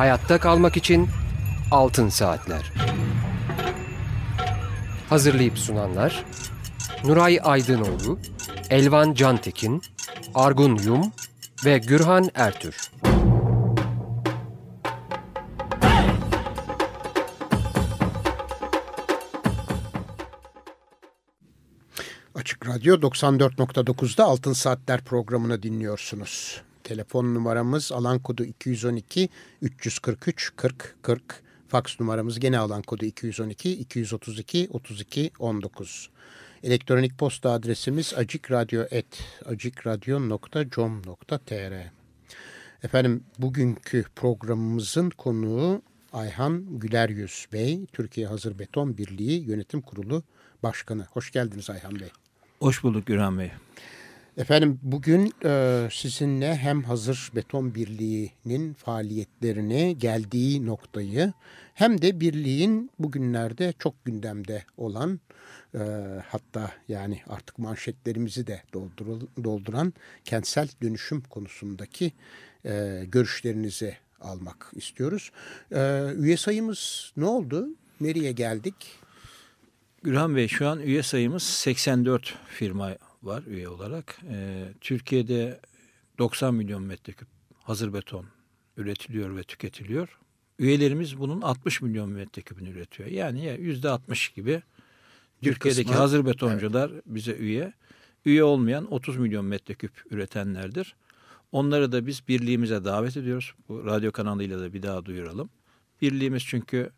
Hayatta kalmak için Altın Saatler. Hazırlayıp sunanlar Nuray Aydınoğlu, Elvan Cantekin, Argun Yum ve Gürhan Ertür. Açık Radyo 94.9'da Altın Saatler programını dinliyorsunuz. Telefon numaramız alan kodu 212 343 40 40. Faks numaramız gene alan kodu 212 232 32 19. Elektronik posta adresimiz acikradyo.com.tr Efendim bugünkü programımızın konuğu Ayhan Güleryüz Bey, Türkiye Hazır Beton Birliği Yönetim Kurulu Başkanı. Hoş geldiniz Ayhan Bey. Hoş bulduk Gürhan Bey. Efendim bugün e, sizinle hem Hazır Beton Birliği'nin faaliyetlerini geldiği noktayı hem de birliğin bugünlerde çok gündemde olan e, hatta yani artık manşetlerimizi de dolduran kentsel dönüşüm konusundaki e, görüşlerinizi almak istiyoruz. E, üye sayımız ne oldu? Nereye geldik? Gürhan Bey şu an üye sayımız 84 firma var üye olarak. Ee, Türkiye'de 90 milyon metreküp hazır beton üretiliyor ve tüketiliyor. Üyelerimiz bunun 60 milyon metreküpünü üretiyor. Yani yüzde 60 gibi Bir Türkiye'deki kısmı, hazır betoncular evet. bize üye. Üye olmayan 30 milyon metreküp üretenlerdir. Onları da biz birliğimize davet ediyoruz. Bu radyo kanalıyla da bir daha duyuralım. Birliğimiz çünkü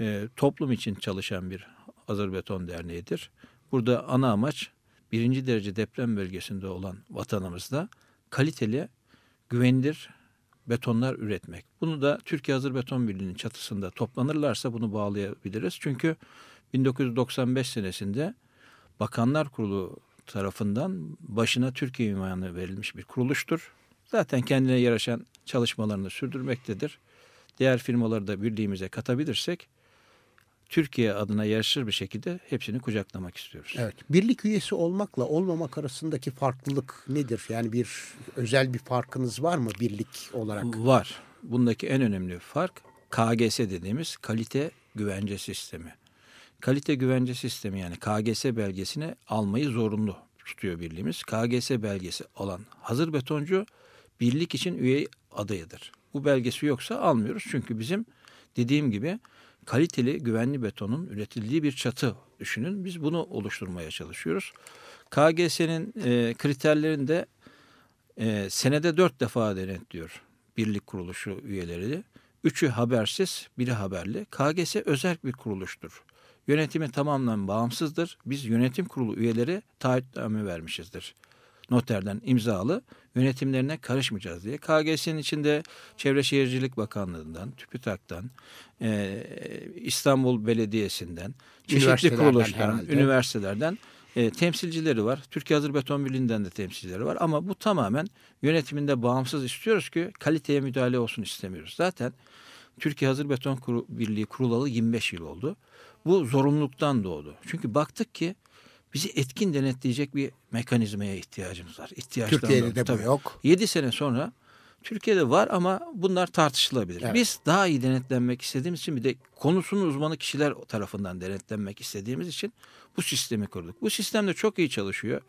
e, toplum için çalışan bir hazır beton derneğidir. Burada ana amaç birinci derece deprem bölgesinde olan vatanımızda kaliteli, güvenilir betonlar üretmek. Bunu da Türkiye Hazır Beton Birliği'nin çatısında toplanırlarsa bunu bağlayabiliriz. Çünkü 1995 senesinde Bakanlar Kurulu tarafından başına Türkiye ünvanı verilmiş bir kuruluştur. Zaten kendine yaraşan çalışmalarını sürdürmektedir. Diğer firmaları da birliğimize katabilirsek Türkiye adına yarışır bir şekilde hepsini kucaklamak istiyoruz. Evet. Birlik üyesi olmakla olmamak arasındaki farklılık nedir? Yani bir özel bir farkınız var mı birlik olarak? Var. Bundaki en önemli fark KGS dediğimiz kalite güvence sistemi. Kalite güvence sistemi yani KGS belgesini almayı zorunlu tutuyor birliğimiz. KGS belgesi olan hazır betoncu birlik için üye adayıdır. Bu belgesi yoksa almıyoruz. Çünkü bizim dediğim gibi kaliteli güvenli betonun üretildiği bir çatı düşünün. Biz bunu oluşturmaya çalışıyoruz. KGS'nin e, kriterlerinde e, senede dört defa denetliyor birlik kuruluşu üyeleri. Üçü habersiz, biri haberli. KGS özel bir kuruluştur. Yönetimi tamamen bağımsızdır. Biz yönetim kurulu üyeleri taahhütname vermişizdir noterden imzalı yönetimlerine karışmayacağız diye. KGS'nin içinde Çevre Şehircilik Bakanlığı'ndan, TÜBİTAK'tan, e, İstanbul Belediyesi'nden, çeşitli kuruluşlardan, üniversitelerden e, temsilcileri var. Türkiye Hazır Beton Birliği'nden de temsilcileri var. Ama bu tamamen yönetiminde bağımsız istiyoruz ki kaliteye müdahale olsun istemiyoruz. Zaten Türkiye Hazır Beton Birliği kurulalı 25 yıl oldu. Bu zorunluluktan doğdu. Çünkü baktık ki bizi etkin denetleyecek bir mekanizmaya ihtiyacımız var. Türkiye'de de bu yok. 7 sene sonra Türkiye'de var ama bunlar tartışılabilir. Evet. Biz daha iyi denetlenmek istediğimiz için bir de konusunun uzmanı kişiler tarafından denetlenmek istediğimiz için bu sistemi kurduk. Bu sistem de çok iyi çalışıyor.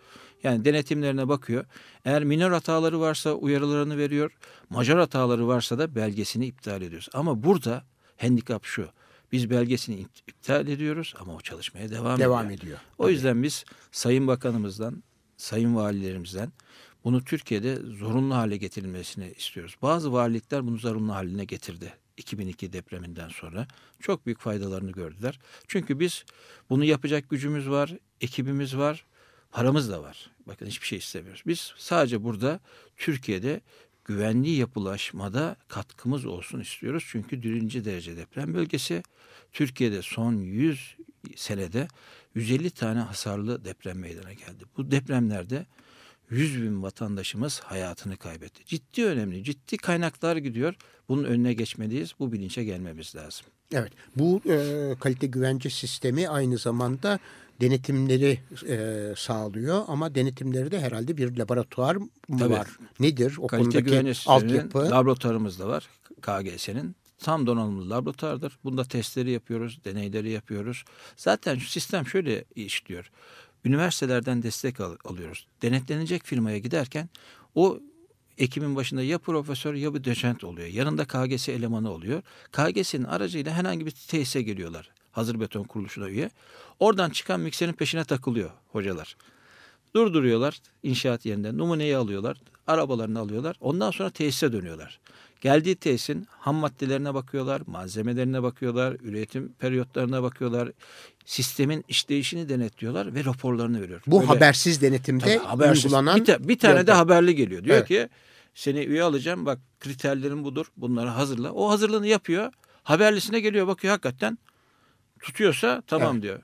Yani denetimlerine bakıyor. Eğer minor hataları varsa uyarılarını veriyor. Major hataları varsa da belgesini iptal ediyoruz. Ama burada handikap şu. Biz belgesini iptal ediyoruz ama o çalışmaya devam, devam ediyor. ediyor. O Tabii. yüzden biz Sayın Bakanımızdan, Sayın Valilerimizden bunu Türkiye'de zorunlu hale getirilmesini istiyoruz. Bazı valilikler bunu zorunlu haline getirdi. 2002 depreminden sonra çok büyük faydalarını gördüler. Çünkü biz bunu yapacak gücümüz var, ekibimiz var, paramız da var. Bakın hiçbir şey istemiyoruz. Biz sadece burada Türkiye'de güvenli yapılaşmada katkımız olsun istiyoruz. Çünkü birinci derece deprem bölgesi Türkiye'de son 100 senede 150 tane hasarlı deprem meydana geldi. Bu depremlerde 100 bin vatandaşımız hayatını kaybetti. Ciddi önemli, ciddi kaynaklar gidiyor. Bunun önüne geçmeliyiz. Bu bilinçe gelmemiz lazım. Evet, bu e, kalite güvence sistemi aynı zamanda denetimleri e, sağlıyor ama denetimleri de herhalde bir laboratuvar mı Tabii. var? Nedir o Kalite konudaki altyapı? Laboratuvarımız da var KGS'nin. tam donanımlı laboratuvardır. Bunda testleri yapıyoruz, deneyleri yapıyoruz. Zaten sistem şöyle işliyor. Üniversitelerden destek al- alıyoruz. Denetlenecek firmaya giderken o ekibin başında ya profesör ya bir doçent oluyor. Yanında KGS elemanı oluyor. KGS'nin aracıyla herhangi bir tesise geliyorlar. Hazır beton kuruluşuna üye. Oradan çıkan mikserin peşine takılıyor hocalar. Durduruyorlar inşaat yerinde. Numuneyi alıyorlar. Arabalarını alıyorlar. Ondan sonra tesise dönüyorlar. Geldiği tesisin ham maddelerine bakıyorlar, malzemelerine bakıyorlar, üretim periyotlarına bakıyorlar, sistemin işleyişini denetliyorlar ve raporlarını veriyor. Bu Böyle- habersiz denetimde Tabii, habersiz. uygulanan bir, ta- bir tane de yöntem. haberli geliyor. Diyor Evet. ki seni üye alacağım bak kriterlerin budur bunları hazırla. O hazırlığını yapıyor. Haberlisine geliyor bakıyor hakikaten tutuyorsa tamam Evet. diyor.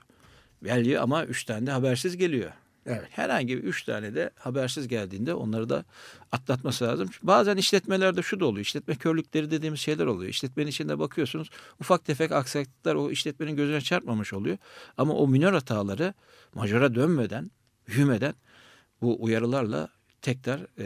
Geliyor ama üç tane de habersiz geliyor. Evet. Herhangi bir üç tane de habersiz geldiğinde onları da atlatması lazım. Çünkü Bazen işletmelerde şu da oluyor. İşletme körlükleri dediğimiz şeyler oluyor. İşletmenin içinde bakıyorsunuz ufak tefek aksaklıklar o işletmenin gözüne çarpmamış oluyor. Ama o minor hataları majora dönmeden, büyümeden bu uyarılarla tekrar e,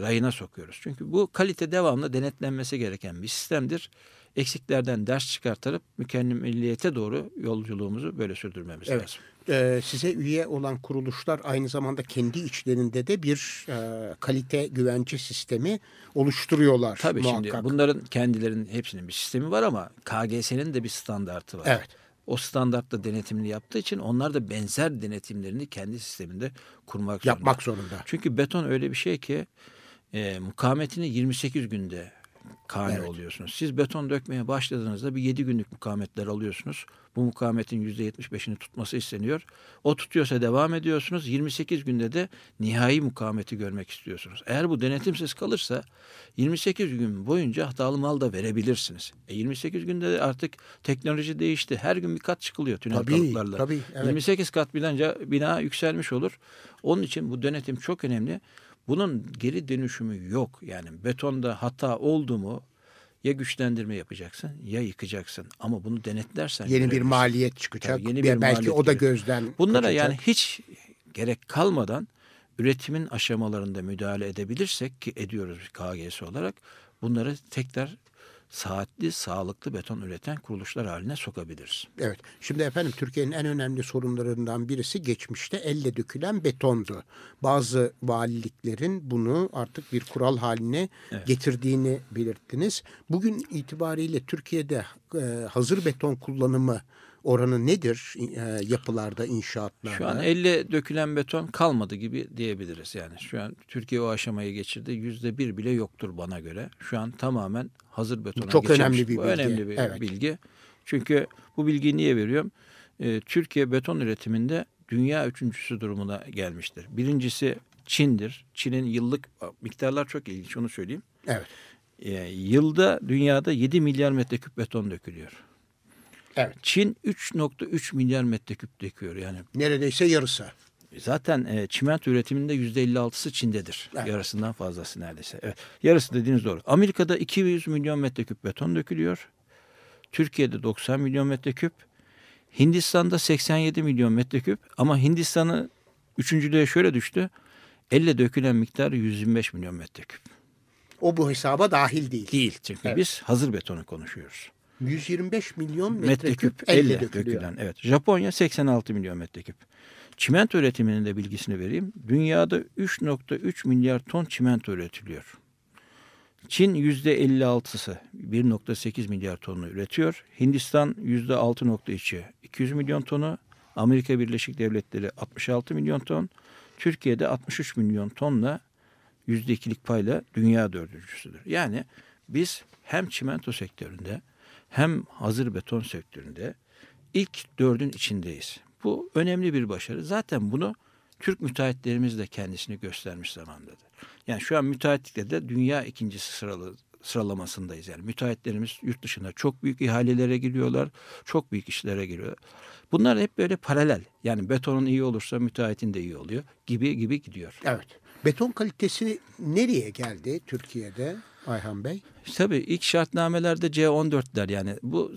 rayına sokuyoruz. Çünkü bu kalite devamlı denetlenmesi gereken bir sistemdir. Eksiklerden ders çıkartıp mükemmelliyete doğru yolculuğumuzu böyle sürdürmemiz Evet. lazım. Ee, size üye olan kuruluşlar aynı zamanda kendi içlerinde de bir e, kalite güvence sistemi oluşturuyorlar Tabii muhakkak. şimdi bunların kendilerinin hepsinin bir sistemi var ama KGS'nin de bir standartı var. Evet. O standartla denetimini yaptığı için onlar da benzer denetimlerini kendi sisteminde kurmak zorunda. Yapmak zorunda. Çünkü beton öyle bir şey ki e, mukavemetini 28 günde kane Evet. oluyorsunuz. Siz beton dökmeye başladığınızda bir 7 günlük mukavemetler alıyorsunuz. Bu mukavemetin %75'ini tutması isteniyor. O tutuyorsa devam ediyorsunuz. 28 günde de nihai mukavemeti görmek istiyorsunuz. Eğer bu denetimsiz kalırsa 28 gün boyunca hatalı mal da verebilirsiniz. E 28 günde de artık teknoloji değişti. Her gün bir kat çıkılıyor tünel Tabii, kalıplarla. tabii, evet. 28 kat bilince bina yükselmiş olur. Onun için bu denetim çok önemli. Bunun geri dönüşümü yok. Yani betonda hata oldu mu ya güçlendirme yapacaksın ya yıkacaksın. Ama bunu denetlersen Yeni bir maliyet çıkacak. Tabii, yeni bir belki maliyet o da gözden Bunlara kaçacak. yani hiç gerek kalmadan üretimin aşamalarında müdahale edebilirsek ki ediyoruz KGS olarak bunları tekrar saatli, sağlıklı beton üreten kuruluşlar haline sokabiliriz. Evet. Şimdi efendim Türkiye'nin en önemli sorunlarından birisi geçmişte elle dökülen betondu. Bazı valiliklerin bunu artık bir kural haline getirdiğini belirttiniz. Bugün itibariyle Türkiye'de e, hazır beton kullanımı oranı nedir e, yapılarda, inşaatlarda? Şu an elle dökülen beton kalmadı gibi diyebiliriz. Yani şu an Türkiye o aşamayı geçirdi. Yüzde bir bile yoktur bana göre. Şu an tamamen hazır betona Çok geçilmiş. önemli bir Bu bilgi. önemli bir Evet. bilgi. Çünkü bu bilgiyi niye veriyorum? Ee, Türkiye beton üretiminde dünya üçüncüsü durumuna gelmiştir. Birincisi Çin'dir. Çin'in yıllık miktarlar çok ilginç onu söyleyeyim. Evet. Ee, yılda dünyada 7 milyar metreküp beton dökülüyor. Evet. Çin 3.3 milyar metreküp döküyor. Yani Neredeyse yarısı. Zaten e, çimento üretiminde %56'sı Çin'dedir. Evet. Yarısından fazlası neredeyse. Evet. Yarısı dediğiniz doğru. Amerika'da 200 milyon metreküp beton dökülüyor. Türkiye'de 90 milyon metreküp. Hindistan'da 87 milyon metreküp. Ama Hindistan'ı üçüncülüğe şöyle düştü. Elle dökülen miktar 125 milyon metreküp. O bu hesaba dahil değil. Değil çünkü Evet. biz hazır betonu konuşuyoruz. 125 milyon metreküp, Metreküp elle, dökülüyor. dökülen. Evet. Japonya 86 milyon metreküp. Çimento üretiminin de bilgisini vereyim. Dünyada 3.3 milyar ton çimento üretiliyor. Çin %56'sı 1.8 milyar tonunu üretiyor. Hindistan %6.3'ü 200 milyon tonu. Amerika Birleşik Devletleri 66 milyon ton. Türkiye'de 63 milyon tonla %2'lik payla dünya dördüncüsüdür. Yani biz hem çimento sektöründe hem hazır beton sektöründe ilk dördün içindeyiz. Bu önemli bir başarı. Zaten bunu Türk müteahhitlerimiz de kendisini göstermiş zamandadır. Yani şu an müteahhitlikte de dünya ikincisi sıralı, sıralamasındayız. Yani müteahhitlerimiz yurt dışında çok büyük ihalelere giriyorlar, çok büyük işlere giriyorlar. Bunlar hep böyle paralel. Yani betonun iyi olursa müteahhitin de iyi oluyor gibi gibi gidiyor. Evet. Beton kalitesi nereye geldi Türkiye'de Ayhan Bey? Tabii ilk şartnamelerde C14'ler yani bu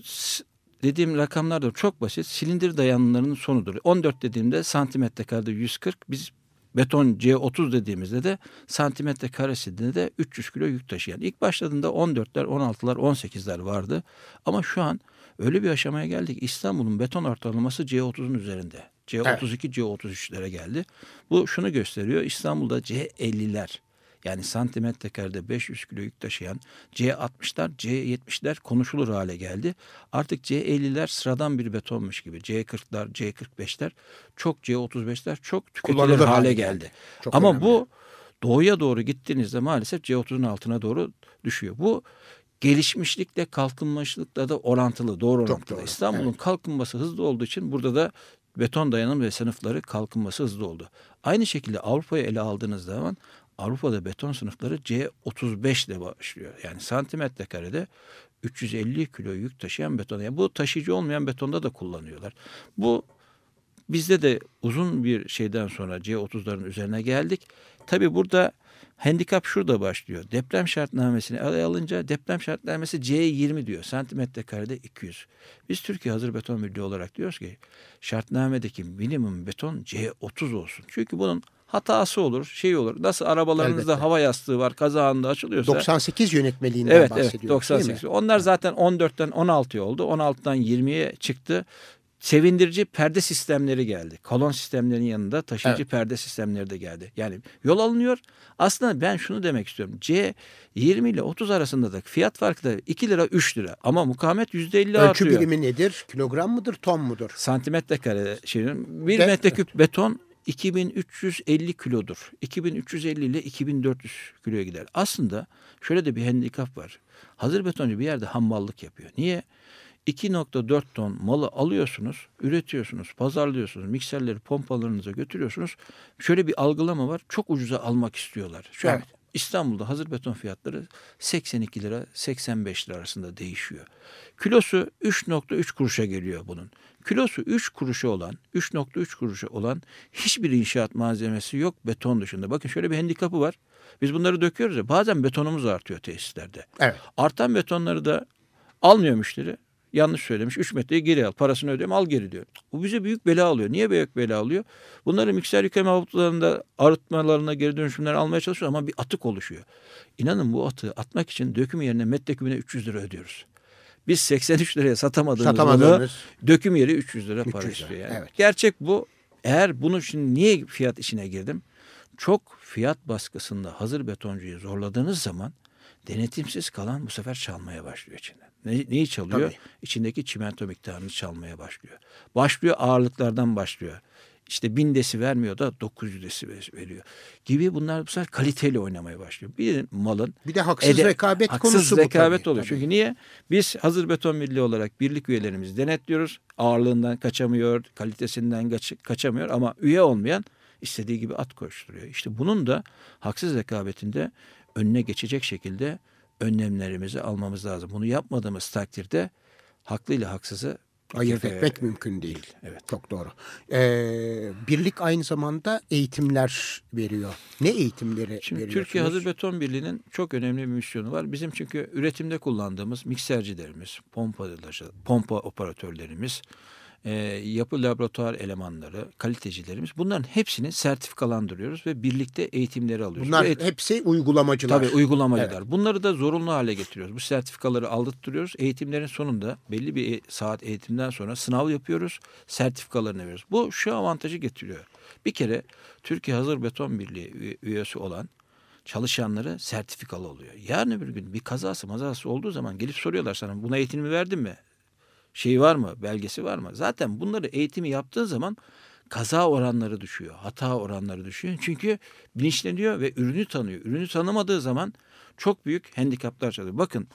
dediğim rakamlar da çok basit. Silindir dayanımlarının sonudur. 14 dediğimde santimetre karede 140 biz beton C30 dediğimizde de santimetre karesinde de 300 kilo yük taşıyan. İlk başladığında 14'ler, 16'lar, 18'ler vardı. Ama şu an öyle bir aşamaya geldik. İstanbul'un beton ortalaması C30'un üzerinde. C32, evet. C33'lere geldi. Bu şunu gösteriyor. İstanbul'da C50'ler yani santimetre karede 500 kilo yük taşıyan C60'lar, C70'ler konuşulur hale geldi. Artık C50'ler sıradan bir betonmuş gibi. C40'lar, C45'ler çok C35'ler çok tüketilir hale geldi. Çok Ama önemli. bu doğuya doğru gittiğinizde maalesef C30'un altına doğru düşüyor. Bu gelişmişlikle kalkınmışlıkla da orantılı, doğru orantılı. İstanbul'un evet. kalkınması hızlı olduğu için burada da beton dayanım ve sınıfları kalkınması hızlı oldu. Aynı şekilde Avrupa'yı ele aldığınız zaman Avrupa'da beton sınıfları C35 ile başlıyor. Yani santimetre karede 350 kilo yük taşıyan beton. Yani bu taşıyıcı olmayan betonda da kullanıyorlar. Bu bizde de uzun bir şeyden sonra C30'ların üzerine geldik. Tabi burada handikap şurada başlıyor. Deprem şartnamesini ele alınca deprem şartnamesi C20 diyor. Santimetre karede 200. Biz Türkiye Hazır Beton Birliği olarak diyoruz ki şartnamedeki minimum beton C30 olsun. Çünkü bunun hatası olur, şey olur. Nasıl arabalarınızda Elbette. hava yastığı var, kazağında açılıyorsa. 98 yönetmeliğinden evet, bahsediyoruz. Evet, 98. Onlar zaten 14'ten 16 oldu. 16'dan 20'ye çıktı. Sevindirici perde sistemleri geldi. Kolon sistemlerinin yanında taşıyıcı evet. perde sistemleri de geldi. Yani yol alınıyor. Aslında ben şunu demek istiyorum. C 20 ile 30 arasında da fiyat farkı da 2 lira 3 lira ama mukavemet %50 Ölçü artıyor. Ölçü birimi nedir? Kilogram mıdır? Ton mudur? Santimetre kare. Şey, bir metreküp beton 2350 kilodur. 2350 ile 2400 kiloya gider. Aslında şöyle de bir handikap var. Hazır betoncu bir yerde hammallık yapıyor. Niye? 2.4 ton malı alıyorsunuz, üretiyorsunuz, pazarlıyorsunuz, mikserleri pompalarınıza götürüyorsunuz. Şöyle bir algılama var. Çok ucuza almak istiyorlar. Şu evet. an İstanbul'da hazır beton fiyatları 82 lira 85 lira arasında değişiyor. Kilosu 3.3 kuruşa geliyor bunun. Kilosu 3 kuruşu olan, 3.3 kuruşu olan hiçbir inşaat malzemesi yok beton dışında. Bakın şöyle bir handikapı var. Biz bunları döküyoruz ya bazen betonumuz artıyor tesislerde. Evet. Artan betonları da almıyor müşteri. Yanlış söylemiş. 3 metreyi geri al. Parasını ödeyeyim al geri diyor. Bu bize büyük bela alıyor. Niye büyük bela alıyor? Bunları mikser yükleme havuzlarında arıtmalarına geri dönüşümler almaya çalışıyor ama bir atık oluşuyor. İnanın bu atığı atmak için döküm yerine metrekübüne 300 lira ödüyoruz. Biz 83 liraya satamadığımız, satamadığımız bunu döküm yeri 300 lira 300 para istiyor. Yani. Evet. Gerçek bu. Eğer bunu şimdi niye fiyat işine girdim? Çok fiyat baskısında hazır betoncuyu zorladığınız zaman denetimsiz kalan bu sefer çalmaya başlıyor içinden. Ne, neyi çalıyor? Tabii. İçindeki çimento miktarını çalmaya başlıyor. Başlıyor ağırlıklardan başlıyor işte bin desi vermiyor da 900 desi veriyor gibi bunlar bu sefer kaliteli oynamaya başlıyor. Bir malın bir de haksız ede, rekabet haksız konusu rekabet tabii, oluyor. Tabii. Çünkü niye? Biz hazır beton birliği olarak birlik üyelerimizi denetliyoruz. Ağırlığından kaçamıyor, kalitesinden kaç, kaçamıyor ama üye olmayan istediği gibi at koşturuyor. İşte bunun da haksız rekabetinde önüne geçecek şekilde önlemlerimizi almamız lazım. Bunu yapmadığımız takdirde haklı ile haksızı ayırt evet. etmek mümkün değil. Evet. Çok doğru. Ee, birlik aynı zamanda eğitimler veriyor. Ne eğitimleri Şimdi? Türkiye Hazır Beton Birliği'nin çok önemli bir misyonu var. Bizim çünkü üretimde kullandığımız miksercilerimiz, pompa, pompa operatörlerimiz, e, yapı laboratuvar elemanları, kalitecilerimiz bunların hepsini sertifikalandırıyoruz ve birlikte eğitimleri alıyoruz. Bunlar eğitim, hepsi uygulamacılar. Tabii uygulamacılar. Evet. Bunları da zorunlu hale getiriyoruz. Bu sertifikaları aldırtıyoruz. Eğitimlerin sonunda belli bir e, saat eğitimden sonra sınav yapıyoruz. Sertifikalarını veriyoruz. Bu şu avantajı getiriyor. Bir kere Türkiye Hazır Beton Birliği üyesi olan çalışanları sertifikalı oluyor. Yarın bir gün bir kazası mazası olduğu zaman gelip soruyorlar sana buna eğitimimi verdin mi? Şey var mı, belgesi var mı? Zaten bunları eğitimi yaptığın zaman kaza oranları düşüyor, hata oranları düşüyor. Çünkü bilinçleniyor ve ürünü tanıyor. Ürünü tanımadığı zaman çok büyük handikaplar çalıyor. Bakın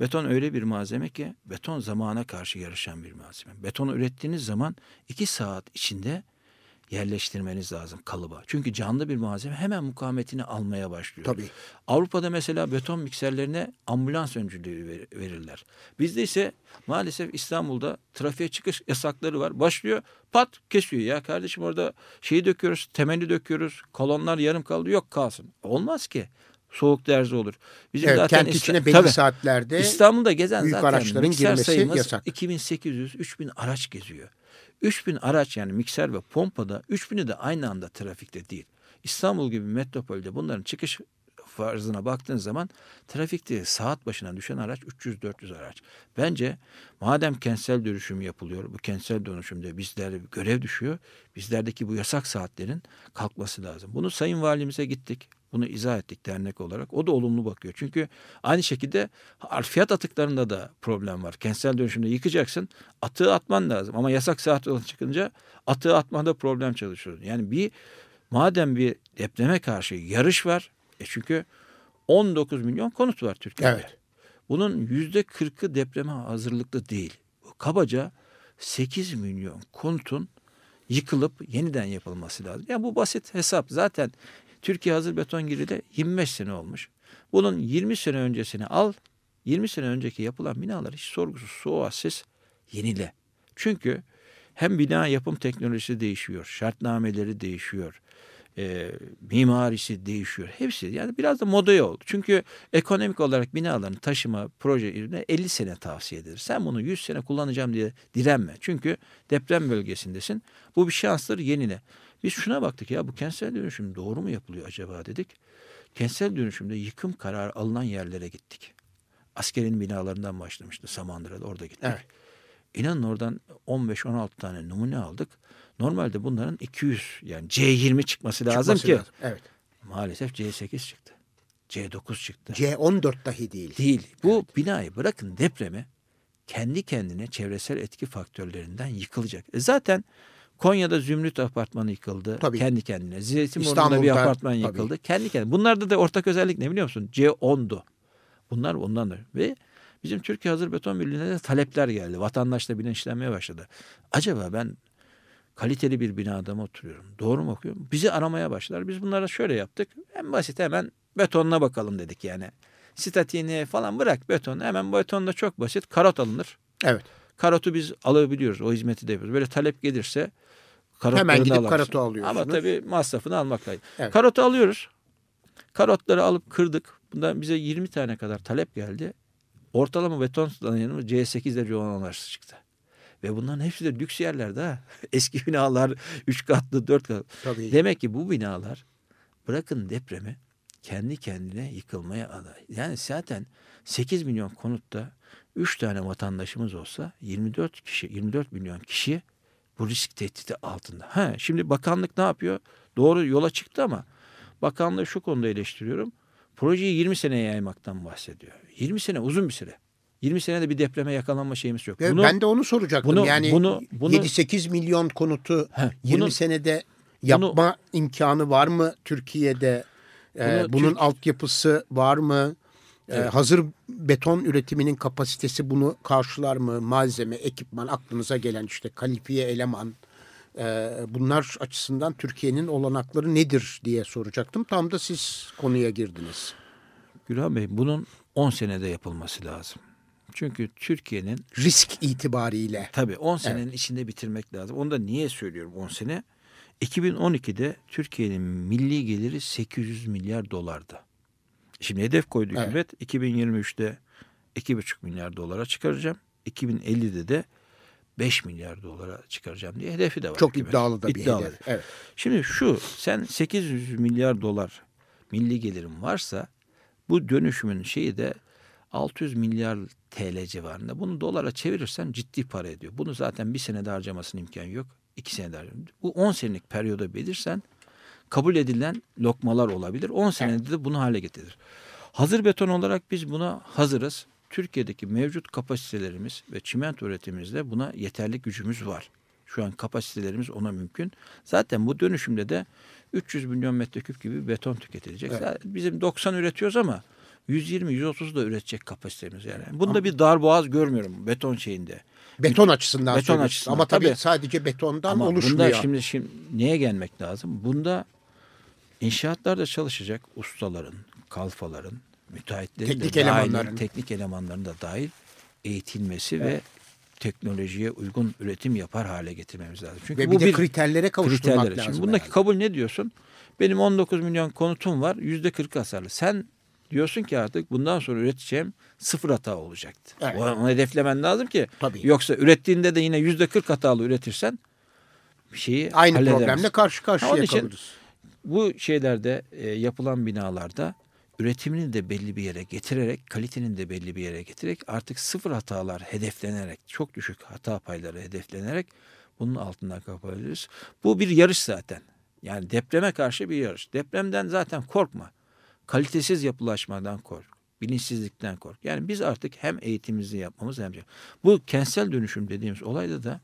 beton öyle bir malzeme ki beton zamana karşı yarışan bir malzeme. Betonu ürettiğiniz zaman iki saat içinde yerleştirmeniz lazım kalıba. Çünkü canlı bir malzeme hemen mukavemetini almaya başlıyor. Tabii. Avrupa'da mesela beton mikserlerine ambulans öncülüğü verirler. Bizde ise maalesef İstanbul'da trafiğe çıkış yasakları var. Başlıyor pat kesiyor ya kardeşim orada şeyi döküyoruz, temeli döküyoruz. Kolonlar yarım kaldı. Yok kalsın. Olmaz ki soğuk derzi olur. Bizim evet, zaten kent içine belli tabii, saatlerde İstanbul'da gezen büyük zaten araçların girmesi yasak. 2800-3000 araç geziyor. 3000 araç yani mikser ve pompada 3000'i de aynı anda trafikte değil. İstanbul gibi metropolde bunların çıkış farzına baktığın zaman trafikte saat başına düşen araç 300-400 araç. Bence madem kentsel dönüşüm yapılıyor, bu kentsel dönüşümde bizlere görev düşüyor. Bizlerdeki bu yasak saatlerin kalkması lazım. Bunu Sayın Valimize gittik. Bunu izah ettik dernek olarak. O da olumlu bakıyor. Çünkü aynı şekilde fiyat atıklarında da problem var. Kentsel dönüşümde yıkacaksın. Atığı atman lazım. Ama yasak saat olan çıkınca atığı atmada problem çalışıyor. Yani bir madem bir depreme karşı yarış var. E çünkü 19 milyon konut var Türkiye'de. Evet. Bunun yüzde 40'ı depreme hazırlıklı değil. Kabaca 8 milyon konutun yıkılıp yeniden yapılması lazım. Yani bu basit hesap. Zaten Türkiye hazır beton girili 25 sene olmuş. Bunun 20 sene öncesini al. 20 sene önceki yapılan binalar hiç sorgusuz sualsiz yenile. Çünkü hem bina yapım teknolojisi değişiyor, şartnameleri değişiyor, e, mimarisi değişiyor. Hepsi yani biraz da modaya oldu. Çünkü ekonomik olarak binaların taşıma proje ürüne 50 sene tavsiye edilir. Sen bunu 100 sene kullanacağım diye direnme. Çünkü deprem bölgesindesin. Bu bir şanstır yenile. Biz şuna baktık ya bu kentsel dönüşüm doğru mu yapılıyor acaba dedik. Kentsel dönüşümde yıkım kararı alınan yerlere gittik. Askerin binalarından başlamıştı Samandıra'da orada gittik. Evet. İnanın oradan 15-16 tane numune aldık. Normalde bunların 200 yani C20 çıkması lazım Çıkması ki. lazım. Evet. Maalesef C8 çıktı. C9 çıktı. C14 dahi değil. Değil. Bu binayı bırakın depremi kendi kendine çevresel etki faktörlerinden yıkılacak. E zaten Konya'da Zümrüt apartmanı yıkıldı. Tabii. Kendi kendine. Zeytinburnu'nda bir apartman tabii. yıkıldı. Kendi kendine. Bunlarda da ortak özellik ne biliyor musun? C10'du. Bunlar ondandır. Ve bizim Türkiye Hazır Beton Birliği'ne de talepler geldi. Vatandaşla bilinçlenmeye başladı. Acaba ben kaliteli bir binada mı oturuyorum? Doğru mu okuyorum? Bizi aramaya başlar. Biz bunlara şöyle yaptık. En basit hemen betonuna bakalım dedik yani. Statiğini falan bırak beton. Hemen betonda çok basit. Karot alınır. Evet. Karotu biz alabiliyoruz. O hizmeti de yapıyoruz. Böyle talep gelirse karotlarını Hemen gidip alırsın. karotu alıyorsunuz. Ama tabii masrafını almak lazım. Evet. Karotu alıyoruz. Karotları alıp kırdık. Bundan bize 20 tane kadar talep geldi. Ortalama beton dayanımı C8 derece olanlar çıktı. Ve bunların hepsi de lüks yerlerde ha. Eski binalar 3 katlı 4 katlı. Tabii. Demek ki bu binalar bırakın depremi kendi kendine yıkılmaya aday. Yani zaten 8 milyon konutta 3 tane vatandaşımız olsa 24 kişi 24 milyon kişi bu risk tehdidi altında. Ha, şimdi bakanlık ne yapıyor? Doğru yola çıktı ama bakanlığı şu konuda eleştiriyorum. Projeyi 20 seneye yaymaktan bahsediyor. 20 sene uzun bir süre. 20 senede bir depreme yakalanma şeyimiz yok. Bunu- ben de onu soracaktım. bunu- yani bunu- bunu- 7-8 milyon konutu Heh, 20 bunu- senede yapma imkanı var mı Türkiye'de? Ee, Bunu bunun Türk- altyapısı var mı? Ee, Evet. hazır beton üretiminin kapasitesi bunu karşılar mı? Malzeme, ekipman, aklınıza gelen işte kalifiye eleman. Ee, bunlar açısından Türkiye'nin olanakları nedir diye soracaktım. Tam da siz konuya girdiniz. Gülhan Bey bunun 10 senede yapılması lazım. Çünkü Türkiye'nin Risk itibariyle. tabii 10 senenin içinde bitirmek lazım. Onu da niye söylüyorum 10 sene? 2012'de Türkiye'nin milli geliri 800 milyar dolardı. Şimdi hedef koydu Evet. hükümet 2023'te 2,5 milyar dolara çıkaracağım. 2050'de de 5 milyar dolara çıkaracağım diye hedefi de var. Çok hükümet. iddialı da bir İddialı. hedef. Evet. Şimdi şu sen 800 milyar dolar milli gelirin varsa bu dönüşümün şeyi de 600 milyar TL civarında. Bunu dolara çevirirsen ciddi para ediyor. Bunu zaten bir senede harcamasının imkanı yok. iki senede harcamasın. Bu 10 senelik periyoda belirsen kabul edilen lokmalar olabilir. 10 senede de bunu hale getirir. Hazır beton olarak biz buna hazırız. Türkiye'deki mevcut kapasitelerimiz ve çimento üretimimizde buna yeterli gücümüz var. Şu an kapasitelerimiz ona mümkün. Zaten bu dönüşümde de 300 milyon metreküp gibi beton tüketilecek. Evet. Bizim 90 üretiyoruz ama 120-130 da üretecek kapasitemiz yani. Bunda bir dar boğaz görmüyorum beton şeyinde. Beton açısından Beton açısından, Ama tabii, tabii. sadece betondan Ama oluşmuyor. bunda şimdi, şimdi neye gelmek lazım? Bunda inşaatlarda çalışacak ustaların, kalfaların, müteahhitlerin Teknik de dahil, elemanların. teknik elemanların da dahil eğitilmesi ve teknolojiye uygun üretim yapar hale getirmemiz lazım. Çünkü Ve bu bir de bir kriterlere kavuşturmak kriterleri. lazım. Şimdi bundaki herhalde. kabul ne diyorsun? Benim 19 milyon konutum var. Yüzde 40 hasarlı. Sen diyorsun ki artık bundan sonra üreteceğim sıfır hata olacaktı. Evet. Onu hedeflemen lazım ki. Tabii. Yoksa ürettiğinde de yine yüzde 40 hatalı üretirsen bir şeyi Aynı problemle karşı karşıya Onun için- kalırız. Bu şeylerde e, yapılan binalarda üretimini de belli bir yere getirerek, kalitenin de belli bir yere getirerek artık sıfır hatalar hedeflenerek, çok düşük hata payları hedeflenerek bunun altından kapatabiliriz. Bu bir yarış zaten. Yani depreme karşı bir yarış. Depremden zaten korkma. Kalitesiz yapılaşmadan kork. Bilinçsizlikten kork. Yani biz artık hem eğitimimizi yapmamız hem bu kentsel dönüşüm dediğimiz olayda da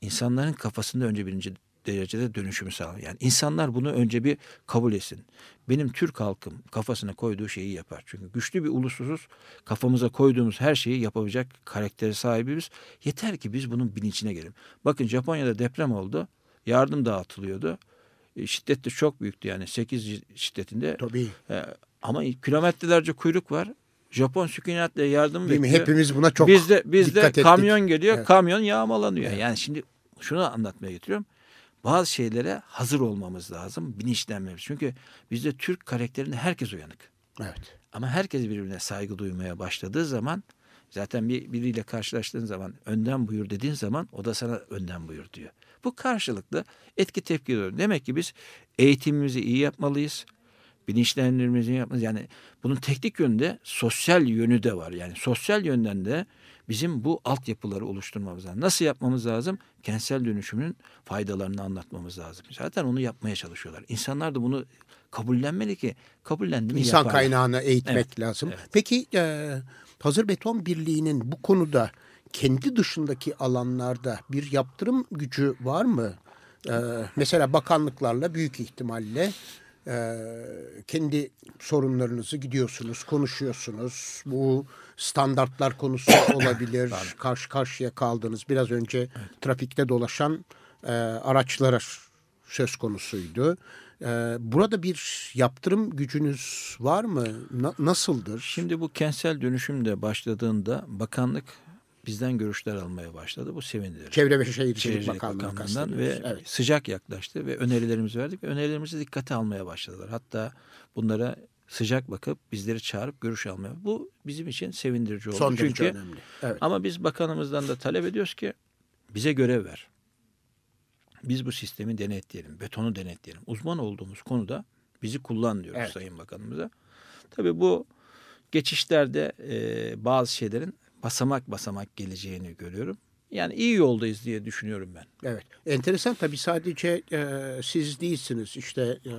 insanların kafasında önce birinci derecede dönüşümü sağlar. Yani insanlar bunu önce bir kabul etsin. Benim Türk halkım kafasına koyduğu şeyi yapar. Çünkü güçlü bir ulusuzuz. Kafamıza koyduğumuz her şeyi yapabilecek karaktere sahibiz. Yeter ki biz bunun bilincine gelelim. Bakın Japonya'da deprem oldu. Yardım dağıtılıyordu. E, şiddet de çok büyüktü yani 8 şiddetinde. Tabii. E, ama kilometrelerce kuyruk var. Japon sükunetle yardım Değil bekliyor. Mi? Hepimiz buna çok bizde, bizde dikkat ettik. kamyon geliyor, Evet. kamyon yağmalanıyor. Evet. Yani şimdi şunu anlatmaya getiriyorum. Bazı şeylere hazır olmamız lazım, bilinçlenmemiz. Çünkü bizde Türk karakterinde herkes uyanık. Evet. Ama herkes birbirine saygı duymaya başladığı zaman zaten bir biriyle karşılaştığın zaman önden buyur dediğin zaman o da sana önden buyur diyor. Bu karşılıklı etki tepki oluyor. Demek ki biz eğitimimizi iyi yapmalıyız. Bilinçlendirmemizi yapmalıyız. Yani bunun teknik yönde sosyal yönü de var. Yani sosyal yönden de bizim bu altyapıları oluşturmamız lazım. Nasıl yapmamız lazım? Kentsel dönüşümün faydalarını anlatmamız lazım. Zaten onu yapmaya çalışıyorlar. İnsanlar da bunu kabullenmeli ki kabullendi mi İnsan yaparlar. kaynağını eğitmek Evet, lazım. evet. Peki e, Hazır Beton Birliği'nin bu konuda kendi dışındaki alanlarda bir yaptırım gücü var mı? E, mesela bakanlıklarla büyük ihtimalle e, kendi sorunlarınızı gidiyorsunuz, konuşuyorsunuz. Bu standartlar konusu olabilir. Karşı karşıya kaldığınız biraz önce trafikte dolaşan e, araçlar söz konusuydu. E, burada bir yaptırım gücünüz var mı? Na- nasıldır? Şimdi bu kentsel dönüşümde başladığında bakanlık bizden görüşler almaya başladı. Bu sevindirici. Çevre ve Şehircilik Şehircilik Bakanlığı Bakanlığı'ndan ve kastediyoruz. Evet. sıcak yaklaştı ve önerilerimizi verdik. Önerilerimizi dikkate almaya başladılar. Hatta bunlara sıcak bakıp bizleri çağırıp görüş almaya. Bu bizim için sevindirici oldu. Son Çünkü önemli. Evet. ama biz bakanımızdan da talep ediyoruz ki bize görev ver. Biz bu sistemi denetleyelim, betonu denetleyelim. Uzman olduğumuz konuda bizi kullan diyoruz Evet. Sayın Bakanımıza. Tabii bu geçişlerde e, bazı şeylerin basamak basamak geleceğini görüyorum. Yani iyi yoldayız diye düşünüyorum ben. Evet. Enteresan tabii sadece e, siz değilsiniz. İşte e,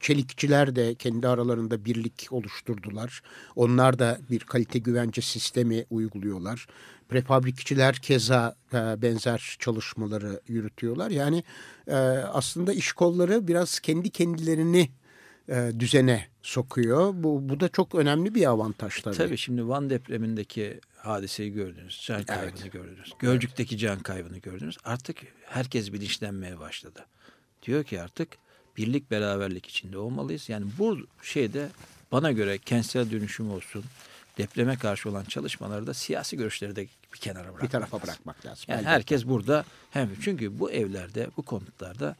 çelikçiler de kendi aralarında birlik oluşturdular. Onlar da bir kalite güvence sistemi uyguluyorlar. Prefabrikçiler keza e, benzer çalışmaları yürütüyorlar. Yani e, aslında iş kolları biraz kendi kendilerini e, düzene sokuyor. Bu, bu da çok önemli bir avantaj tabii. Tabii şimdi Van depremindeki hadiseyi gördünüz. Can kaybını gördünüz. Gölcük'teki can kaybını gördünüz. Artık herkes bilinçlenmeye başladı. Diyor ki artık birlik beraberlik içinde olmalıyız. Yani bu şeyde bana göre kentsel dönüşüm olsun, depreme karşı olan çalışmalarda siyasi görüşleri de bir kenara bırakmak Bir tarafa lazım. bırakmak lazım. Yani Elbette. herkes burada hem çünkü bu evlerde, bu konutlarda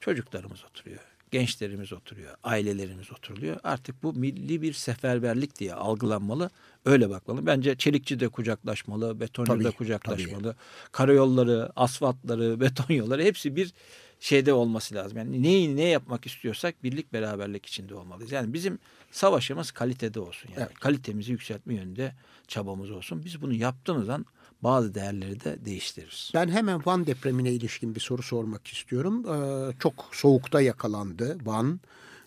çocuklarımız oturuyor, gençlerimiz oturuyor, ailelerimiz oturuyor. Artık bu milli bir seferberlik diye algılanmalı, öyle bakmalı. Bence çelikçi de kucaklaşmalı, betoncu da Tabii, kucaklaşmalı. Karayolları, asfaltları, beton yolları hepsi bir şeyde olması lazım. Yani neyi ne yapmak istiyorsak birlik beraberlik içinde olmalıyız. Yani bizim savaşımız kalitede olsun. Yani Evet. kalitemizi yükseltme yönünde çabamız olsun. Biz bunu yaptığımızdan bazı değerleri de değiştiririz. Ben hemen Van depremine ilişkin bir soru sormak istiyorum. Ee, çok soğukta yakalandı Van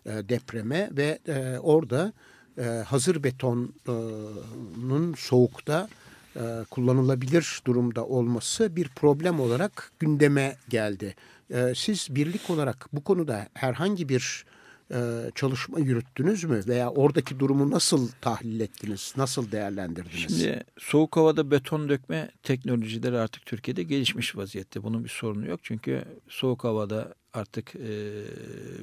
e, depreme ve e, orada e, hazır betonun soğukta e, kullanılabilir durumda olması bir problem olarak gündeme geldi. Siz birlik olarak bu konuda herhangi bir çalışma yürüttünüz mü veya oradaki durumu nasıl tahlil ettiniz, nasıl değerlendirdiniz? Şimdi soğuk havada beton dökme teknolojileri artık Türkiye'de gelişmiş vaziyette. Bunun bir sorunu yok. Çünkü soğuk havada artık e,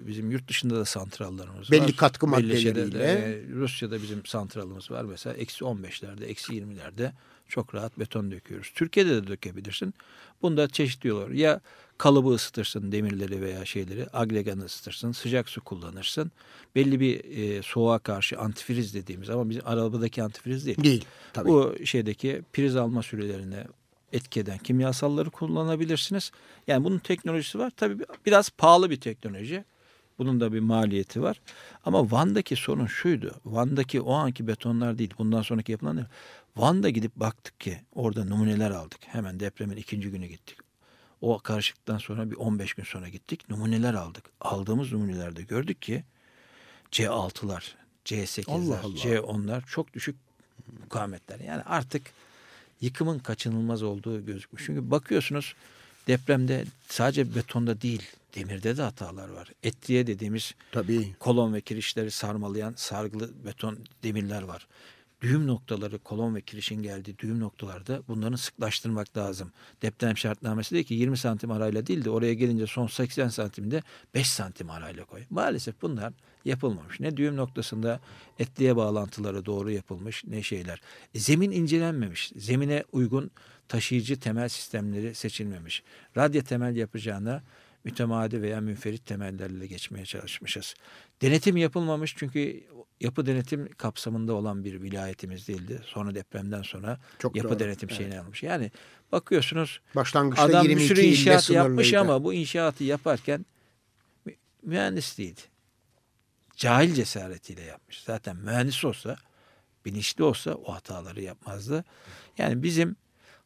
bizim yurt dışında da santrallarımız var. Belli katkı Belli şeylerde, maddeleriyle. e, Rusya'da bizim santralımız var. Mesela eksi 15'lerde, eksi 20'lerde çok rahat beton döküyoruz. Türkiye'de de dökebilirsin. Bunda çeşitli yollar. Ya kalıbı ısıtırsın demirleri veya şeyleri, agreganı ısıtırsın, sıcak su kullanırsın. Belli bir e, soğuğa karşı antifriz dediğimiz ama bizim arabadaki antifriz değil. Değil. Tabii. Bu şeydeki priz alma sürelerine etki eden kimyasalları kullanabilirsiniz. Yani bunun teknolojisi var. Tabii biraz pahalı bir teknoloji. Bunun da bir maliyeti var. Ama Van'daki sorun şuydu. Van'daki o anki betonlar değil. Bundan sonraki yapılan değil. Van'da gidip baktık ki orada numuneler aldık. Hemen depremin ikinci günü gittik. O karışıklıktan sonra bir 15 gün sonra gittik. Numuneler aldık. Aldığımız numunelerde gördük ki C6'lar, C8'ler, Allah Allah. C10'lar çok düşük mukavemetler. Yani artık yıkımın kaçınılmaz olduğu gözükmüş. Çünkü bakıyorsunuz depremde sadece betonda değil demirde de hatalar var. Etliye dediğimiz Tabii. kolon ve kirişleri sarmalayan sargılı beton demirler var. Düğüm noktaları kolon ve kirişin geldiği düğüm noktalarda bunların sıklaştırmak lazım. Deprem şartnamesi diyor ki 20 santim arayla değil de oraya gelince son 80 santimde 5 santim arayla koy. Maalesef bunlar yapılmamış. Ne düğüm noktasında etliye bağlantıları doğru yapılmış ne şeyler. E, zemin incelenmemiş. Zemine uygun taşıyıcı temel sistemleri seçilmemiş. Radya temel yapacağına mütemadi veya münferit temellerle geçmeye çalışmışız. Denetim yapılmamış çünkü yapı denetim kapsamında olan bir vilayetimiz değildi. Sonra depremden sonra Çok yapı doğru. denetim Evet. şeyini almış. Yani bakıyorsunuz Başlangıçta adam bir 22 sürü inşaat yapmış ama bu inşaatı yaparken mü- mühendis değildi. Cahil cesaretiyle yapmış. Zaten mühendis olsa, bilinçli olsa o hataları yapmazdı. Yani bizim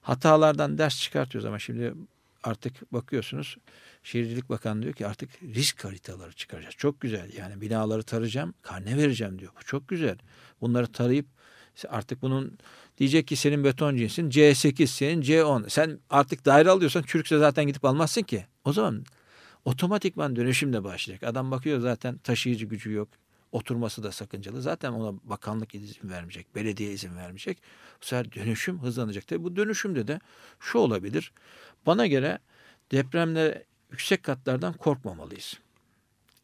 hatalardan ders çıkartıyoruz ama şimdi artık bakıyorsunuz Şehircilik Bakanı diyor ki artık risk haritaları çıkaracağız. Çok güzel. Yani binaları tarayacağım, karne vereceğim diyor. Bu çok güzel. Bunları tarayıp artık bunun diyecek ki senin beton cinsin C8, senin C10. Sen artık daire alıyorsan çürükse zaten gidip almazsın ki. O zaman otomatikman dönüşüm de başlayacak. Adam bakıyor zaten taşıyıcı gücü yok. Oturması da sakıncalı. Zaten ona bakanlık izin vermeyecek. Belediye izin vermeyecek. Bu sefer dönüşüm hızlanacak. Tabii bu dönüşümde de şu olabilir. Bana göre depremde yüksek katlardan korkmamalıyız.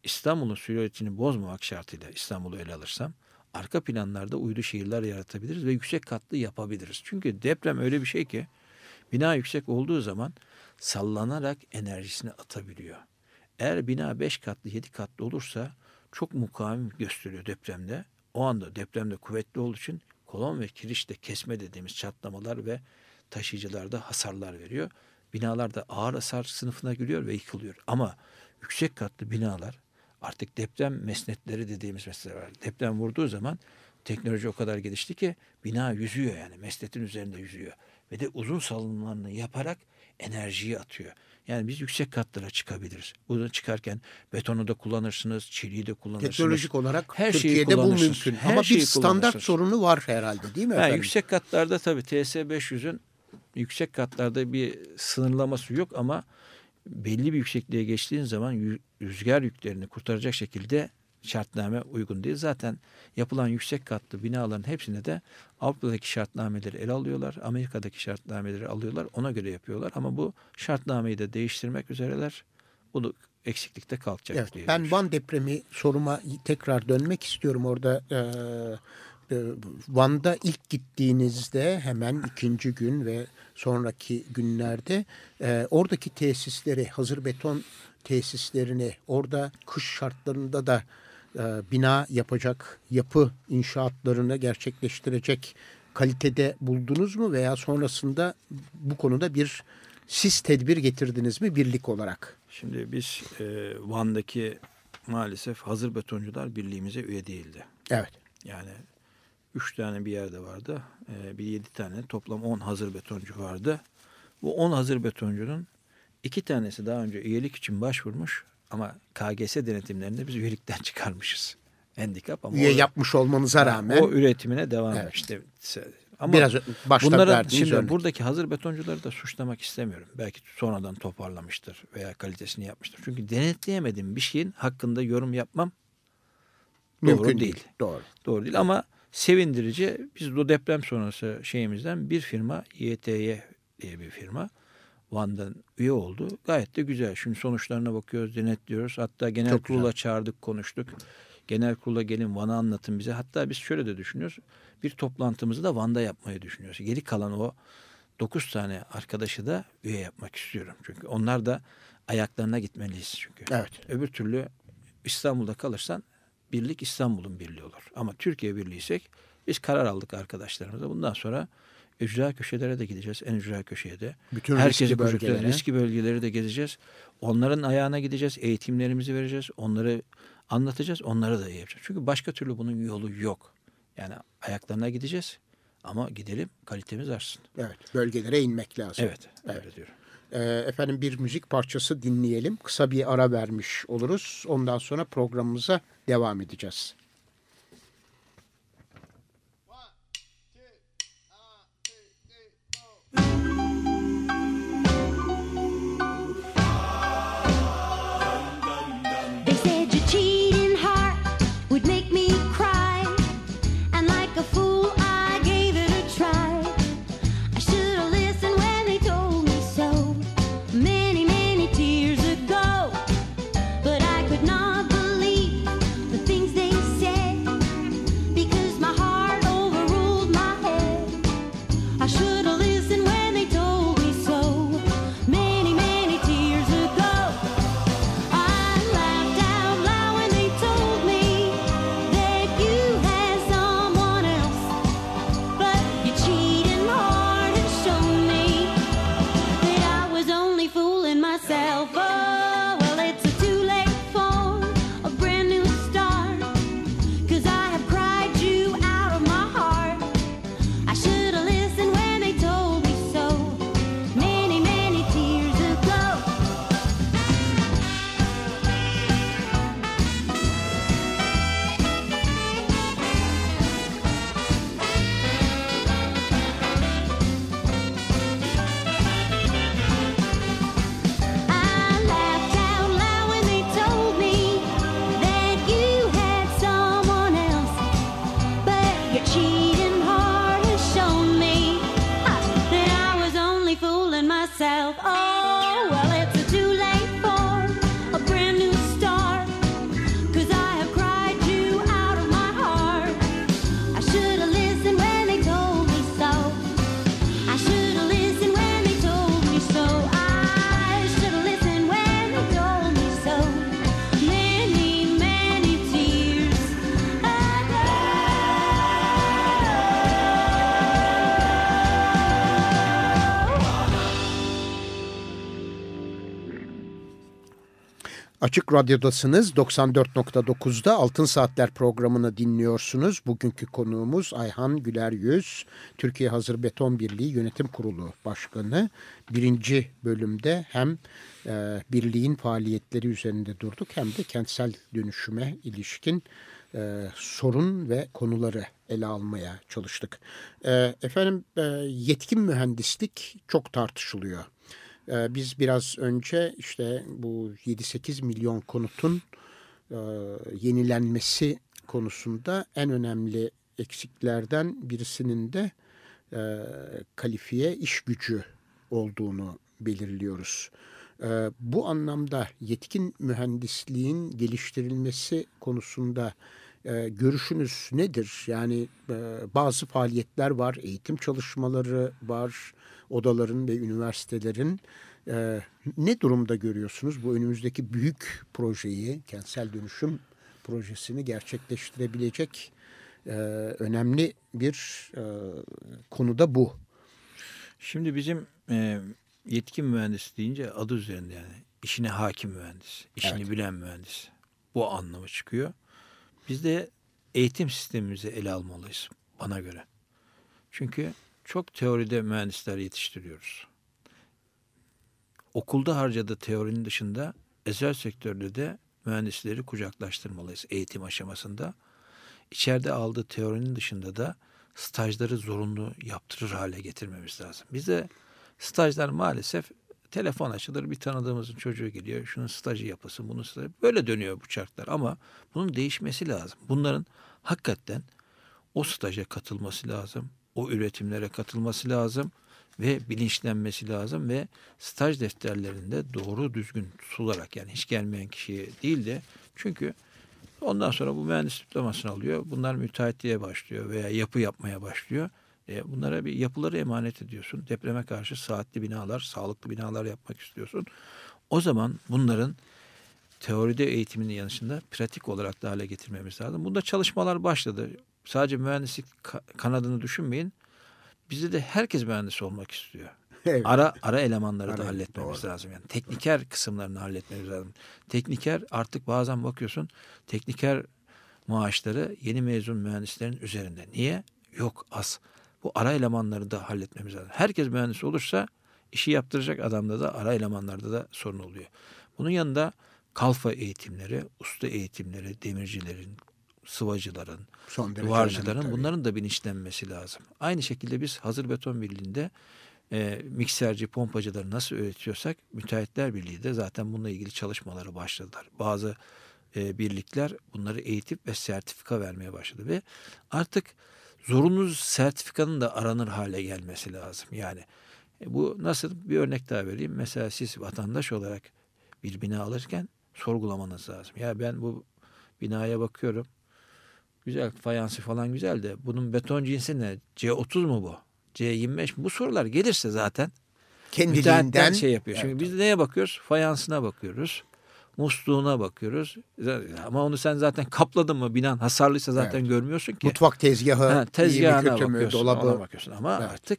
İstanbul'un silüetini bozmamak şartıyla İstanbul'u ele alırsam arka planlarda uydu şehirler yaratabiliriz ve yüksek katlı yapabiliriz. Çünkü deprem öyle bir şey ki bina yüksek olduğu zaman sallanarak enerjisini atabiliyor. Eğer bina 5 katlı 7 katlı olursa çok mukavim gösteriyor depremde. O anda depremde kuvvetli olduğu için kolon ve kirişte kesme dediğimiz çatlamalar ve taşıyıcılarda hasarlar veriyor. Binalar da ağır hasar sınıfına giriyor ve yıkılıyor. Ama yüksek katlı binalar artık deprem mesnetleri dediğimiz mesneler var. Deprem vurduğu zaman teknoloji o kadar gelişti ki bina yüzüyor yani mesnetin üzerinde yüzüyor. Ve de uzun salınımlarını yaparak enerjiyi atıyor. Yani biz yüksek katlara çıkabiliriz. Bunu çıkarken betonu da kullanırsınız, çeliği de kullanırsınız. Teknolojik olarak Her Türkiye'de bu mümkün. Her Ama bir standart sorunu var herhalde değil mi efendim? yüksek katlarda tabii TS 500'ün yüksek katlarda bir sınırlaması yok ama belli bir yüksekliğe geçtiğin zaman rüzgar yüklerini kurtaracak şekilde şartname uygun değil. Zaten yapılan yüksek katlı binaların hepsine de Avrupa'daki şartnameleri ele alıyorlar. Amerika'daki şartnameleri alıyorlar. Ona göre yapıyorlar. Ama bu şartnameyi de değiştirmek üzereler. Bu da eksiklikte kalkacak Evet, diye ben. Van depremi soruma tekrar dönmek istiyorum. Orada e, Van'da ilk gittiğinizde hemen ikinci gün ve sonraki günlerde e, oradaki tesisleri, hazır beton tesislerini orada kış şartlarında da e, bina yapacak, yapı inşaatlarını gerçekleştirecek kalitede buldunuz mu veya sonrasında bu konuda bir siz tedbir getirdiniz mi birlik olarak? Şimdi biz e, Van'daki maalesef hazır betoncular birliğimize üye değildi. Evet. Yani üç tane bir yerde vardı. Ee, bir yedi tane toplam on hazır betoncu vardı. Bu on hazır betoncunun iki tanesi daha önce üyelik için başvurmuş ama KGS denetimlerinde biz üyelikten çıkarmışız. Handikap ama Üye o, yapmış olmanıza rağmen o üretimine devam Evet. işte. Ama biraz başta şimdi örnek. buradaki hazır betoncuları da suçlamak istemiyorum. Belki sonradan toparlamıştır veya kalitesini yapmıştır. Çünkü denetleyemediğim bir şeyin hakkında yorum yapmam Mümkün doğru değil. değil. Doğru. Doğru değil ama sevindirici biz bu deprem sonrası şeyimizden bir firma YTY diye bir firma Van'dan üye oldu. Gayet de güzel. Şimdi sonuçlarına bakıyoruz, denetliyoruz. Hatta genel Çok kurula güzel. çağırdık, konuştuk. Genel kurula gelin Van'ı anlatın bize. Hatta biz şöyle de düşünüyoruz. Bir toplantımızı da Van'da yapmayı düşünüyoruz. Geri kalan o 9 tane arkadaşı da üye yapmak istiyorum. Çünkü onlar da ayaklarına gitmeliyiz çünkü. Evet. Öbür türlü İstanbul'da kalırsan birlik İstanbul'un birliği olur. Ama Türkiye birliğiysek biz karar aldık arkadaşlarımıza. Bundan sonra ücra köşelere de gideceğiz. En ücra köşeye de. Bütün Herkesi bölgelere. Riskli bölgeleri de gezeceğiz. Onların ayağına gideceğiz. Eğitimlerimizi vereceğiz. Onları anlatacağız. Onları da yapacağız. Çünkü başka türlü bunun yolu yok. Yani ayaklarına gideceğiz. Ama gidelim kalitemiz artsın. Evet, bölgelere inmek lazım. Evet. Öyle diyorum. Ee, efendim bir müzik parçası dinleyelim. Kısa bir ara vermiş oluruz. Ondan sonra programımıza devam edeceğiz. Açık Radyo'dasınız. 94.9'da Altın Saatler programını dinliyorsunuz. Bugünkü konuğumuz Ayhan Güler Yüz, Türkiye Hazır Beton Birliği Yönetim Kurulu Başkanı. Birinci bölümde hem e, birliğin faaliyetleri üzerinde durduk hem de kentsel dönüşüme ilişkin e, sorun ve konuları ele almaya çalıştık. E, efendim e, yetkin mühendislik çok tartışılıyor. Ee, Biz biraz önce işte bu 7-8 milyon konutun e, yenilenmesi konusunda en önemli eksiklerden birisinin de e, kalifiye iş gücü olduğunu belirliyoruz. E, Bu anlamda yetkin mühendisliğin geliştirilmesi konusunda görüşünüz nedir? Yani bazı faaliyetler var, eğitim çalışmaları var, odaların ve üniversitelerin. E, ne durumda görüyorsunuz bu önümüzdeki büyük projeyi, kentsel dönüşüm projesini gerçekleştirebilecek e, önemli bir e, konuda bu. Şimdi bizim e, yetkin mühendis deyince adı üzerinde yani işine hakim mühendis, işini Evet. bilen mühendis. Bu anlamı çıkıyor. Biz de eğitim sistemimizi ele almalıyız bana göre. Çünkü çok teoride mühendisler yetiştiriyoruz. Okulda harcadığı teorinin dışında özel sektörde de mühendisleri kucaklaştırmalıyız eğitim aşamasında. İçeride aldığı teorinin dışında da stajları zorunlu yaptırır hale getirmemiz lazım. Bizde stajlar maalesef telefon açılır bir tanıdığımızın çocuğu geliyor şunun stajı yapılsın bunun stajı böyle dönüyor bu çarklar ama bunun değişmesi lazım. Bunların hakikaten o staja katılması lazım. O üretimlere katılması lazım ve bilinçlenmesi lazım ve staj defterlerinde doğru düzgün tutularak yani hiç gelmeyen kişiye değil de çünkü ondan sonra bu mühendis diplomasını alıyor. Bunlar müteahhitliğe başlıyor veya yapı yapmaya başlıyor. E, bunlara bir yapıları emanet ediyorsun. Depreme karşı saatli binalar, sağlıklı binalar yapmak istiyorsun. O zaman bunların teoride eğitiminin yanında pratik olarak da hale getirmemiz lazım. Bunda çalışmalar başladı. Sadece mühendislik ka- kanadını düşünmeyin. Bizde de herkes mühendis olmak istiyor. Evet. Ara ara elemanları Ara- da halletmemiz doğru. lazım yani. Tekniker kısımlarını halletmemiz lazım. Tekniker artık bazen bakıyorsun tekniker maaşları yeni mezun mühendislerin üzerinde. Niye? Yok az. Bu ara elemanları da halletmemiz lazım. Herkes mühendis olursa işi yaptıracak adamda da ara elemanlarda da sorun oluyor. Bunun yanında kalfa eğitimleri, usta eğitimleri, demircilerin, sıvacıların, Son önemli tabii. bunların da bilinçlenmesi lazım. Aynı şekilde biz hazır beton birliğinde e, mikserci, pompacıları nasıl öğretiyorsak müteahhitler birliği de zaten bununla ilgili çalışmaları başladılar. Bazı e, birlikler bunları eğitip ve sertifika vermeye başladı ve artık zorunlu sertifikanın da aranır hale gelmesi lazım. Yani e, bu nasıl bir örnek daha vereyim. Mesela siz vatandaş olarak bir bina alırken sorgulamanız lazım. Ya ben bu binaya bakıyorum. Güzel fayansı falan güzel de bunun beton cinsi ne? C30 mu bu? C25 mi? Bu sorular gelirse zaten Kendiliğinden şey yapıyor. Evet. Şimdi biz neye bakıyoruz? Fayansına bakıyoruz. Musluğuna bakıyoruz. Ama onu sen zaten kapladın mı binan hasarlıysa zaten görmüyorsun ki. Mutfak tezgahı, Ha, iyi mi tezgahına kötü mü, dolabı. bakıyorsun. Ama Evet. artık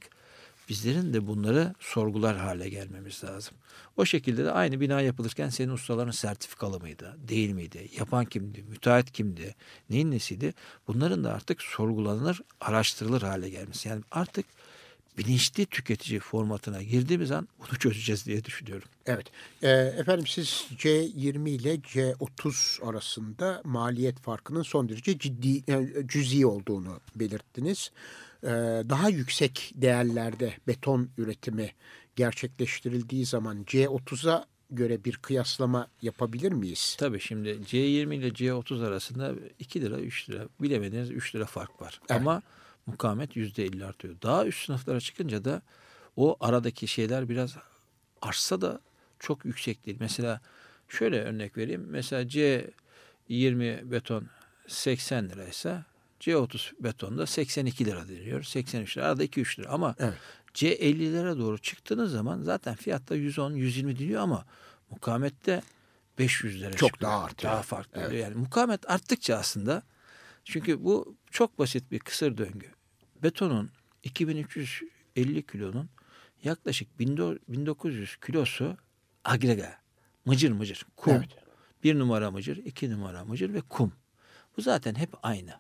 bizlerin de bunları sorgular hale gelmemiz lazım. O şekilde de aynı bina yapılırken senin ustaların sertifikalı mıydı, değil miydi, yapan kimdi, müteahhit kimdi, neyin nesiydi? Bunların da artık sorgulanır, araştırılır hale gelmesi. Yani artık bilinçli tüketici formatına girdiğimiz an bunu çözeceğiz diye düşünüyorum. Evet. Ee, efendim siz C20 ile C30 arasında maliyet farkının son derece ciddi, yani cüzi olduğunu belirttiniz. Ee, daha yüksek değerlerde beton üretimi gerçekleştirildiği zaman C30'a göre bir kıyaslama yapabilir miyiz? Tabii şimdi C20 ile C30 arasında 2 lira 3 lira bilemediniz 3 lira fark var. Evet. Ama mukavemet %50 artıyor. Daha üst sınıflara çıkınca da o aradaki şeyler biraz artsa da çok yüksek değil. Mesela şöyle örnek vereyim. Mesela C20 beton 80 liraysa C30 betonda 82 lira deniyor. 83 lira. Arada 2-3 lira. Ama Evet. C50'lere doğru çıktığınız zaman zaten fiyatta 110-120 deniyor ama mukavemette 500 lira Çok çıkıyor. daha artıyor. Daha farklı Evet. oluyor. Yani mukavemet arttıkça aslında çünkü bu çok basit bir kısır döngü. Betonun 2350 kilonun yaklaşık 1900 kilosu agrega. Mıcır mıcır. Kum. Evet. Bir numara mıcır, iki numara mıcır ve kum. Bu zaten hep aynı.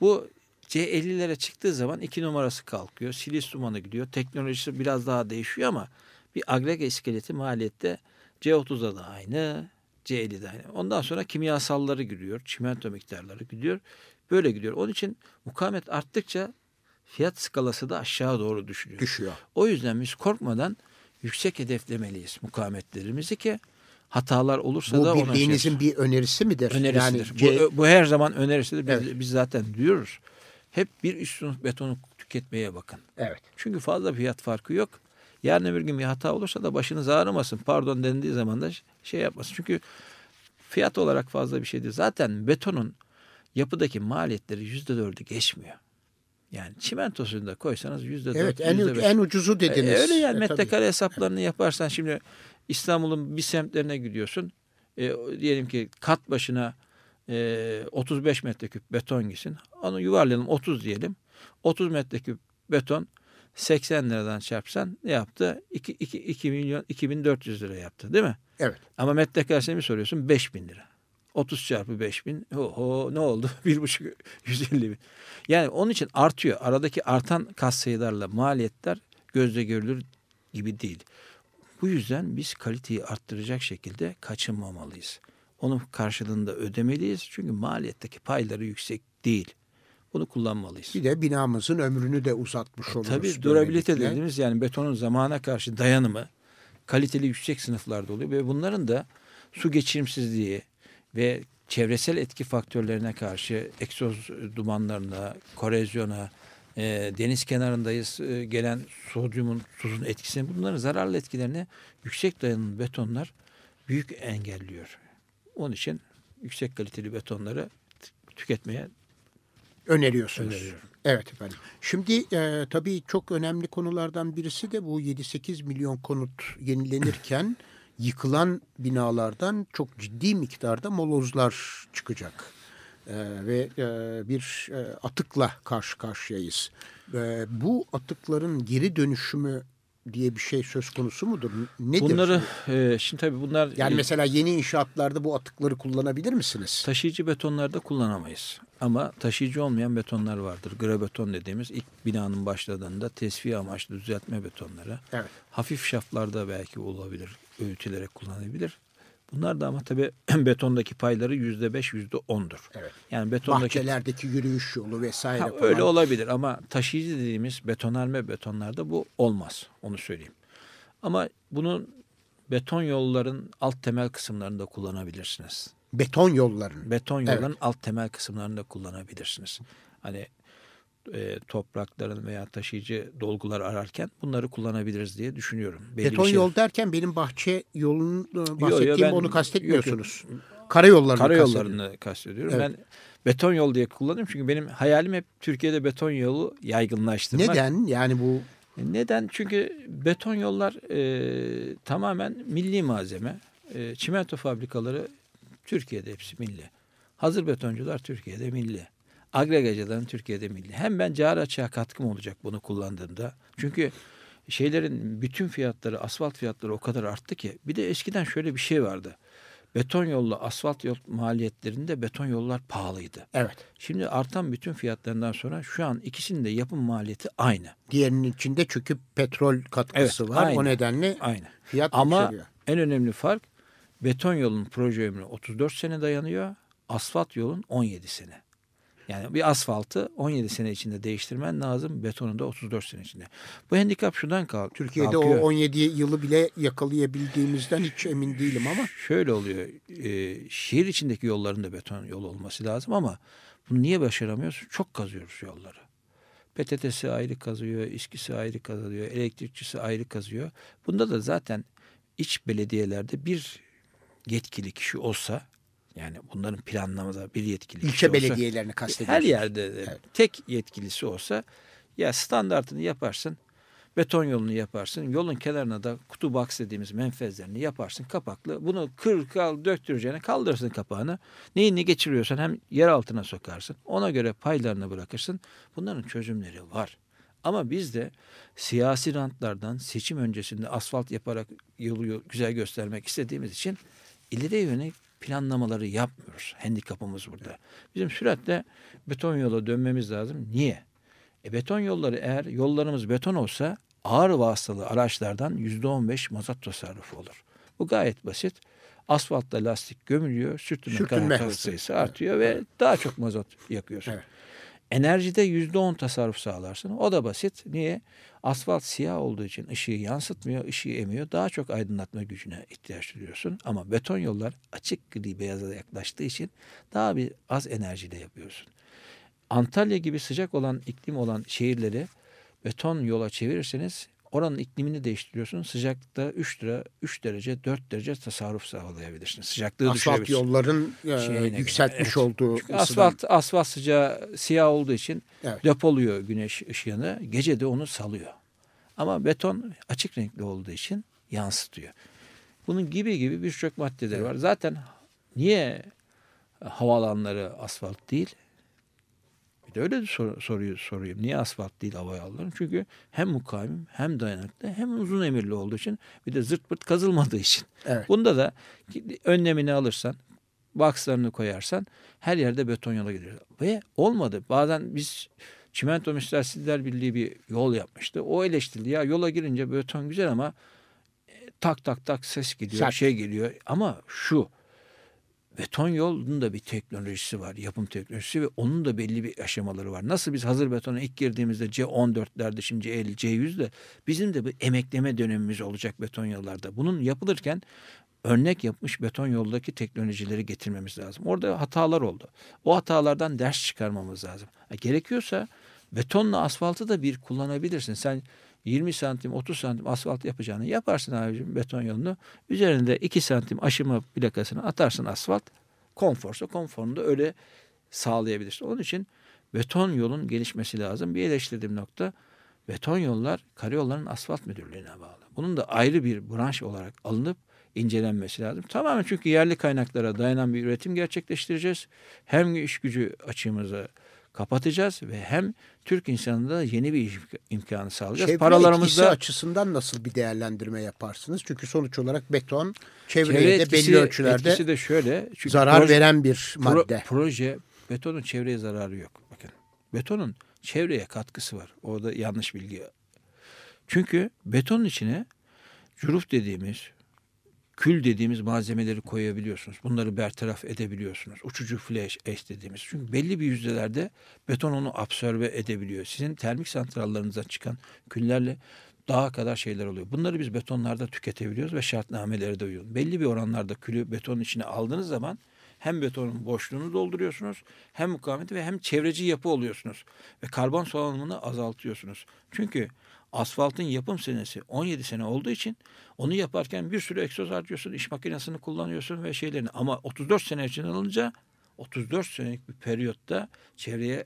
Bu C50'lere çıktığı zaman iki numarası kalkıyor. Silis dumanı gidiyor. Teknolojisi biraz daha değişiyor ama bir agrega iskeleti maliyette C30'da da aynı, C50'de aynı. Ondan sonra kimyasalları giriyor. Çimento miktarları gidiyor. Böyle gidiyor. Onun için mukavemet arttıkça fiyat skalası da aşağı doğru düşüyor. Düşüyor. O yüzden biz korkmadan yüksek hedeflemeliyiz mukavemetlerimizi ki hatalar olursa da Bu ona şey birliğinizin bir önerisi midir? önerisidir. Yani bu, bu her zaman önerisidir. Biz, Evet. biz zaten diyoruz. Hep bir üst sınıf betonu tüketmeye bakın. evet. Çünkü fazla fiyat farkı yok. Yarın öbür gün bir hata olursa da başınız ağrımasın. Pardon dendiği zaman da şey yapmasın. Çünkü fiyat olarak fazla bir şey değil. Zaten betonun yapıdaki maliyetleri yüzde dördü geçmiyor. Yani çimentosunu da koysanız yüzde dört, Evet en, en ucuzu dediniz. E, öyle yani E, metrekare hesaplarını yaparsan şimdi İstanbul'un bir semtlerine gidiyorsun. E, diyelim ki kat başına e, 35 metreküp beton gitsin. Onu yuvarlayalım 30 diyelim. 30 metreküp beton 80 liradan çarpsan ne yaptı? 2, 2, 2 milyon 2400 lira yaptı değil mi? Evet. Ama metrekaresini bir soruyorsun 5000 lira. 30 çarpı 5000 oho ne oldu? 1,5 150 bin. Yani onun için artıyor. Aradaki artan kas sayılarla maliyetler gözle görülür gibi değil. Bu yüzden biz kaliteyi arttıracak şekilde kaçınmamalıyız. Onun karşılığında ödemeliyiz. Çünkü maliyetteki payları yüksek değil. Bunu kullanmalıyız. Bir de binamızın ömrünü de uzatmış oluruz. Tabii durabilite böylelikle. dediğimiz yani betonun zamana karşı dayanımı kaliteli yüksek sınıflarda oluyor ve bunların da su geçirimsizliği ve çevresel etki faktörlerine karşı egzoz dumanlarına, korozyona, e, deniz kenarındayız e, gelen sodyumun, tuzun etkisini bunların zararlı etkilerini yüksek dayanımlı betonlar büyük engelliyor. Onun için yüksek kaliteli betonları tüketmeye öneriyorsunuz. öneriyorum. Evet efendim. Şimdi e, tabii çok önemli konulardan birisi de bu 7-8 milyon konut yenilenirken yıkılan binalardan çok ciddi miktarda molozlar çıkacak. E, ve e, bir e, atıkla karşı karşıyayız. e, bu atıkların geri dönüşümü diye bir şey söz konusu mudur? Nedir? Bunları e, şimdi tabii bunlar yani e, mesela yeni inşaatlarda bu atıkları kullanabilir misiniz? taşıyıcı betonlarda kullanamayız. Ama taşıyıcı olmayan betonlar vardır. Grabeton dediğimiz ilk binanın başladığında tesviye amaçlı düzeltme betonları. Evet. Hafif şaflarda belki olabilir, öğütülerek kullanılabilir. Bunlar da ama tabii betondaki payları yüzde beş, yüzde ondur. Evet. Yani betondaki Bahçelerdeki yürüyüş yolu vesaire Ha, falan. öyle olabilir ama taşıyıcı dediğimiz betonarme betonlarda bu olmaz. Onu söyleyeyim. Ama bunun beton yolların alt temel kısımlarında kullanabilirsiniz. Beton yolların. Beton yolların alt temel kısımlarında kullanabilirsiniz. Hani e, toprakların veya taşıyıcı dolgular ararken bunları kullanabiliriz diye düşünüyorum. Belli Beton şey- yol derken benim bahçe yolunu e, yo, bahsettiğim ben- onu kastetmiyorsunuz. yok, Karayollarını. Karayollarını kastediyorum. Evet. Ben beton yol diye kullanıyorum çünkü benim hayalim hep Türkiye'de beton yolu yaygınlaştırmak. Neden? Yani bu Neden? Çünkü beton yollar e, tamamen milli malzeme. E, çimento fabrikaları Türkiye'de hepsi milli. Hazır betoncular Türkiye'de milli. Agregacıların Türkiye'de milli. Hem ben cari açığa katkım olacak bunu kullandığımda. Çünkü şeylerin bütün fiyatları, asfalt fiyatları o kadar arttı ki. Bir de eskiden şöyle bir şey vardı. Beton yolla asfalt yol maliyetlerinde beton yollar pahalıydı. evet. Şimdi artan bütün fiyatlarından sonra şu an ikisinin de yapım maliyeti aynı. Diğerinin içinde çünkü petrol katkısı Evet, var. aynı. O nedenle Aynı. fiyat Ama yükseliyor. en önemli fark beton yolun proje ömrü 34 sene dayanıyor. Asfalt yolun 17 sene. Yani bir asfaltı 17 sene içinde değiştirmen lazım. Betonu da 34 sene içinde. Bu handikap şuradan kalk Türkiye'de kalkıyor. o 17 yılı bile yakalayabildiğimizden hiç emin değilim ama Şöyle oluyor. e, şehir içindeki yolların da beton yol olması lazım ama bunu niye başaramıyoruz? Çok kazıyoruz yolları. PTT'si ayrı kazıyor, İSKİ'si ayrı kazıyor, elektrikçisi ayrı kazıyor. Bunda da zaten iç belediyelerde bir yetkili kişi olsa yani bunların planlamada bir yetkili ilçe olsa, belediyelerini her kastediyorsunuz. yerde de tek yetkilisi olsa ya standartını yaparsın, beton yolunu yaparsın, yolun kenarına da kutu box dediğimiz menfezlerini yaparsın kapaklı. Bunu kır kal döktüreceğine kaldırırsın kapağını. Neyini geçiriyorsan hem yer altına sokarsın. Ona göre paylarını bırakırsın. Bunların çözümleri var. Ama biz de siyasi rantlardan seçim öncesinde asfalt yaparak yolu güzel göstermek istediğimiz için ileriye yönelik planlamaları yapmıyoruz. Handikapımız burada. Bizim süratle beton yola dönmemiz lazım. Niye? E beton yolları eğer yollarımız beton olsa ağır vasıtalı araçlardan yüzde on beş mazot tasarrufu olur. Bu gayet basit. Asfaltta lastik gömülüyor, sürtünme, Sürtünme sayısı artıyor ve daha çok mazot yakıyorsun. Evet. Enerjide yüzde on tasarruf sağlarsın. O da basit. Niye? Asfalt siyah olduğu için ışığı yansıtmıyor, ışığı emiyor. Daha çok aydınlatma gücüne ihtiyaç duyuyorsun. Ama beton yollar açık gri beyaza yaklaştığı için daha bir az enerjiyle yapıyorsun. Antalya gibi sıcak olan iklim olan şehirleri beton yola çevirirseniz oranın iklimini değiştiriyorsun. Sıcaklıkta 3 lira, 3 derece, 4 derece tasarruf sağlayabilirsiniz. Sıcaklığı Asfalt yolların e, yükseltmiş evet. olduğu Çünkü ısıdan- asfalt, asfalt sıcağı siyah olduğu için Evet. depoluyor güneş ışığını. Gece de onu salıyor. Ama beton açık renkli olduğu için yansıtıyor. Bunun gibi gibi birçok maddeleri var. Zaten niye havaalanları asfalt değil? Bir de öyle de sor, soruyu sorayım. Niye asfalt değil havaalanları? Çünkü hem mukavim hem dayanıklı hem uzun emirli olduğu için bir de zırt pırt kazılmadığı için. Evet. Bunda da önlemini alırsan, boxlarını koyarsan her yerde beton yola gidiyor. Ve olmadı. Bazen biz Çimento Müstahsiller Birliği bir yol yapmıştı. O eleştirildi. Ya yola girince beton güzel ama e, tak tak tak ses gidiyor, Sert. şey geliyor. Ama şu beton yolun da bir teknolojisi var, yapım teknolojisi ve onun da belli bir aşamaları var. Nasıl biz hazır betona ilk girdiğimizde C14'lerde şimdi C50, C100'de bizim de bir emekleme dönemimiz olacak beton yollarda. Bunun yapılırken örnek yapmış beton yoldaki teknolojileri getirmemiz lazım. Orada hatalar oldu. O hatalardan ders çıkarmamız lazım. Ha, gerekiyorsa betonla asfaltı da bir kullanabilirsin. Sen 20 santim 30 santim asfalt yapacağını yaparsın abicim beton yolunu. Üzerinde 2 santim aşıma plakasını atarsın asfalt. Konforsa konforunu da öyle sağlayabilirsin. Onun için beton yolun gelişmesi lazım. Bir eleştirdiğim nokta beton yollar karayolların asfalt müdürlüğüne bağlı. Bunun da ayrı bir branş olarak alınıp incelenmesi lazım. Tamamen çünkü yerli kaynaklara dayanan bir üretim gerçekleştireceğiz. Hem iş gücü açığımızı kapatacağız ve hem Türk insanına da yeni bir imkanı sağlayacağız. Çevre Paralarımız etkisi da açısından nasıl bir değerlendirme yaparsınız? Çünkü sonuç olarak beton çevreye çevre de etkisi, belli ölçülerde etkisi de şöyle. Çünkü zarar proje- veren bir Pro- madde. proje betonun çevreye zararı yok. Bakın. Betonun çevreye katkısı var. Orada yanlış bilgi. Çünkü betonun içine cüruf dediğimiz kül dediğimiz malzemeleri koyabiliyorsunuz. Bunları bertaraf edebiliyorsunuz. Uçucu flash eş dediğimiz. Çünkü belli bir yüzdelerde beton onu absorbe edebiliyor. Sizin termik santrallarınızdan çıkan küllerle daha kadar şeyler oluyor. Bunları biz betonlarda tüketebiliyoruz ve şartnamelere de uyuyor. Belli bir oranlarda külü betonun içine aldığınız zaman hem betonun boşluğunu dolduruyorsunuz hem mukavemeti ve hem çevreci yapı oluyorsunuz. Ve karbon salınımını azaltıyorsunuz. Çünkü asfaltın yapım senesi 17 sene olduğu için onu yaparken bir sürü egzoz harcıyorsun, iş makinesini kullanıyorsun ve şeylerini. Ama 34 sene için alınca 34 senelik bir periyotta çevreye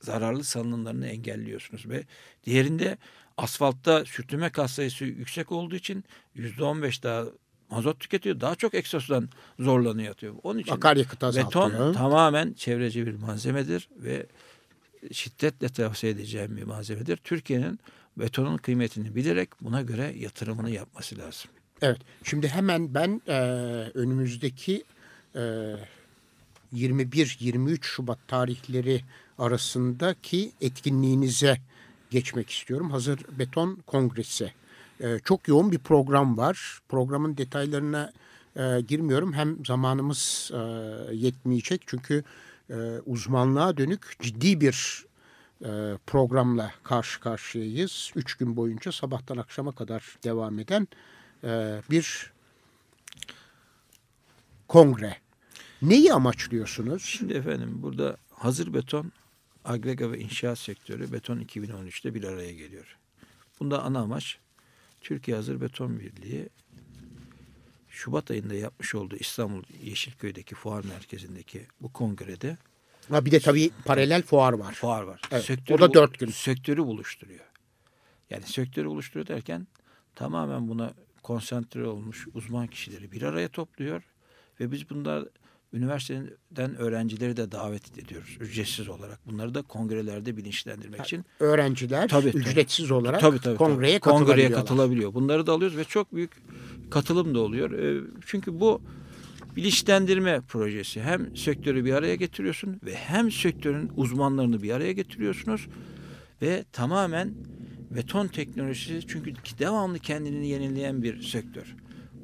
zararlı salınımlarını engelliyorsunuz ve diğerinde asfaltta sürtünme kat sayısı yüksek olduğu için %15 daha mazot tüketiyor. Daha çok egzozdan zorlanıyor atıyor. Onun için Akaryakıt azaltıyor. beton tamamen çevreci bir malzemedir ve şiddetle tavsiye edeceğim bir malzemedir. Türkiye'nin betonun kıymetini bilerek buna göre yatırımını yapması lazım. Evet. Şimdi hemen ben e, önümüzdeki e, 21-23 Şubat tarihleri arasındaki etkinliğinize geçmek istiyorum. Hazır Beton Kongresi. E, çok yoğun bir program var. Programın detaylarına e, girmiyorum. Hem zamanımız e, yetmeyecek çünkü e, uzmanlığa dönük ciddi bir programla karşı karşıyayız. Üç gün boyunca sabahtan akşama kadar devam eden e, bir kongre. Neyi amaçlıyorsunuz? Şimdi efendim burada hazır beton, agrega ve inşaat sektörü beton 2013'te bir araya geliyor. Bunda ana amaç Türkiye Hazır Beton Birliği Şubat ayında yapmış olduğu İstanbul Yeşilköy'deki fuar merkezindeki bu kongrede Ha bir de tabii paralel fuar var. fuar var. Evet, o da dört gün. Sektörü buluşturuyor. Yani sektörü buluşturuyor derken tamamen buna konsantre olmuş uzman kişileri bir araya topluyor ve biz bunlar üniversiteden öğrencileri de davet ediyoruz ücretsiz olarak. Bunları da kongrelerde bilinçlendirmek için Öğrenciler Tabii, tabii. ücretsiz olarak Tabii, tabii, kongreye tabii. kongreye katılabiliyor. Bunları da alıyoruz ve çok büyük katılım da oluyor. Ee, Çünkü bu bilinçlendirme projesi. Hem sektörü bir araya getiriyorsun ve hem sektörün uzmanlarını bir araya getiriyorsunuz ve tamamen beton teknolojisi çünkü devamlı kendini yenileyen bir sektör.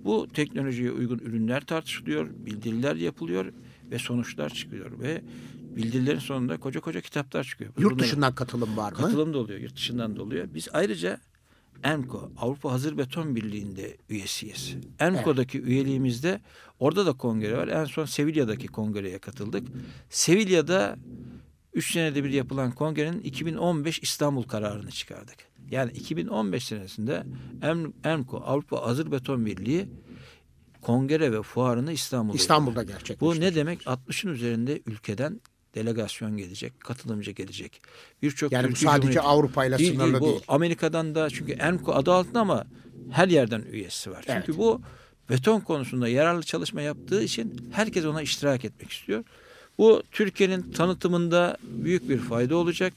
Bu teknolojiye uygun ürünler tartışılıyor, bildiriler yapılıyor ve sonuçlar çıkıyor ve bildirilerin sonunda koca koca kitaplar çıkıyor. Yurt Bunları- dışından katılım var mı? Katılım da oluyor, yurt dışından da oluyor. Biz ayrıca EMCO, Avrupa Hazır Beton Birliği'nde üyesiyiz. EMCO'daki üyeliğimizde orada da kongre var. En son Sevilla'daki kongreye katıldık. Sevilla'da 3 senede bir yapılan kongrenin 2015 İstanbul kararını çıkardık. Yani 2015 senesinde Em- EMCO, Avrupa Hazır Beton Birliği kongre ve fuarını İstanbul'da İstanbul'da gerçekleşti. Bu ne demek? 60'ın üzerinde ülkeden delegasyon gelecek, katılımcı gelecek. Birçok Yani sadece Avrupa ile sınırlı değil, değil. Amerika'dan da çünkü EMCO adı altında ama her yerden üyesi var. Çünkü Evet. bu beton konusunda yararlı çalışma yaptığı için herkes ona iştirak etmek istiyor. Bu Türkiye'nin tanıtımında büyük bir fayda olacak.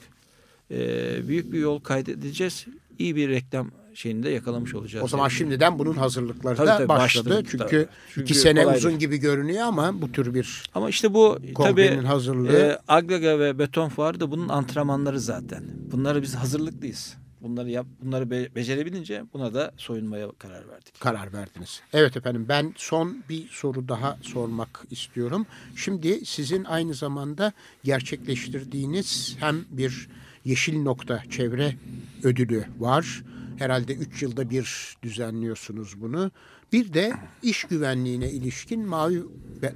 Ee, büyük bir yol kaydedeceğiz. İyi bir reklam şeyini de yakalamış olacağız. O zaman Yani. şimdiden bunun hazırlıkları Tabii, da tabii, başladı. başladı. Çünkü, Tabii. Çünkü iki sene uzun değil. gibi görünüyor ama bu tür bir Ama işte bu tabii hazırlığı e, Agrega ve Beton Fuarı da bunun antrenmanları zaten. Bunları biz hazırlıklıyız. Bunları yap, bunları be- becerebilince buna da soyunmaya karar verdik. karar verdiniz. Evet efendim ben son bir soru daha sormak istiyorum. Şimdi sizin aynı zamanda gerçekleştirdiğiniz hem bir Yeşil Nokta Çevre Ödülü var. Herhalde 3 yılda bir düzenliyorsunuz bunu. Bir de iş güvenliğine ilişkin Mavi e,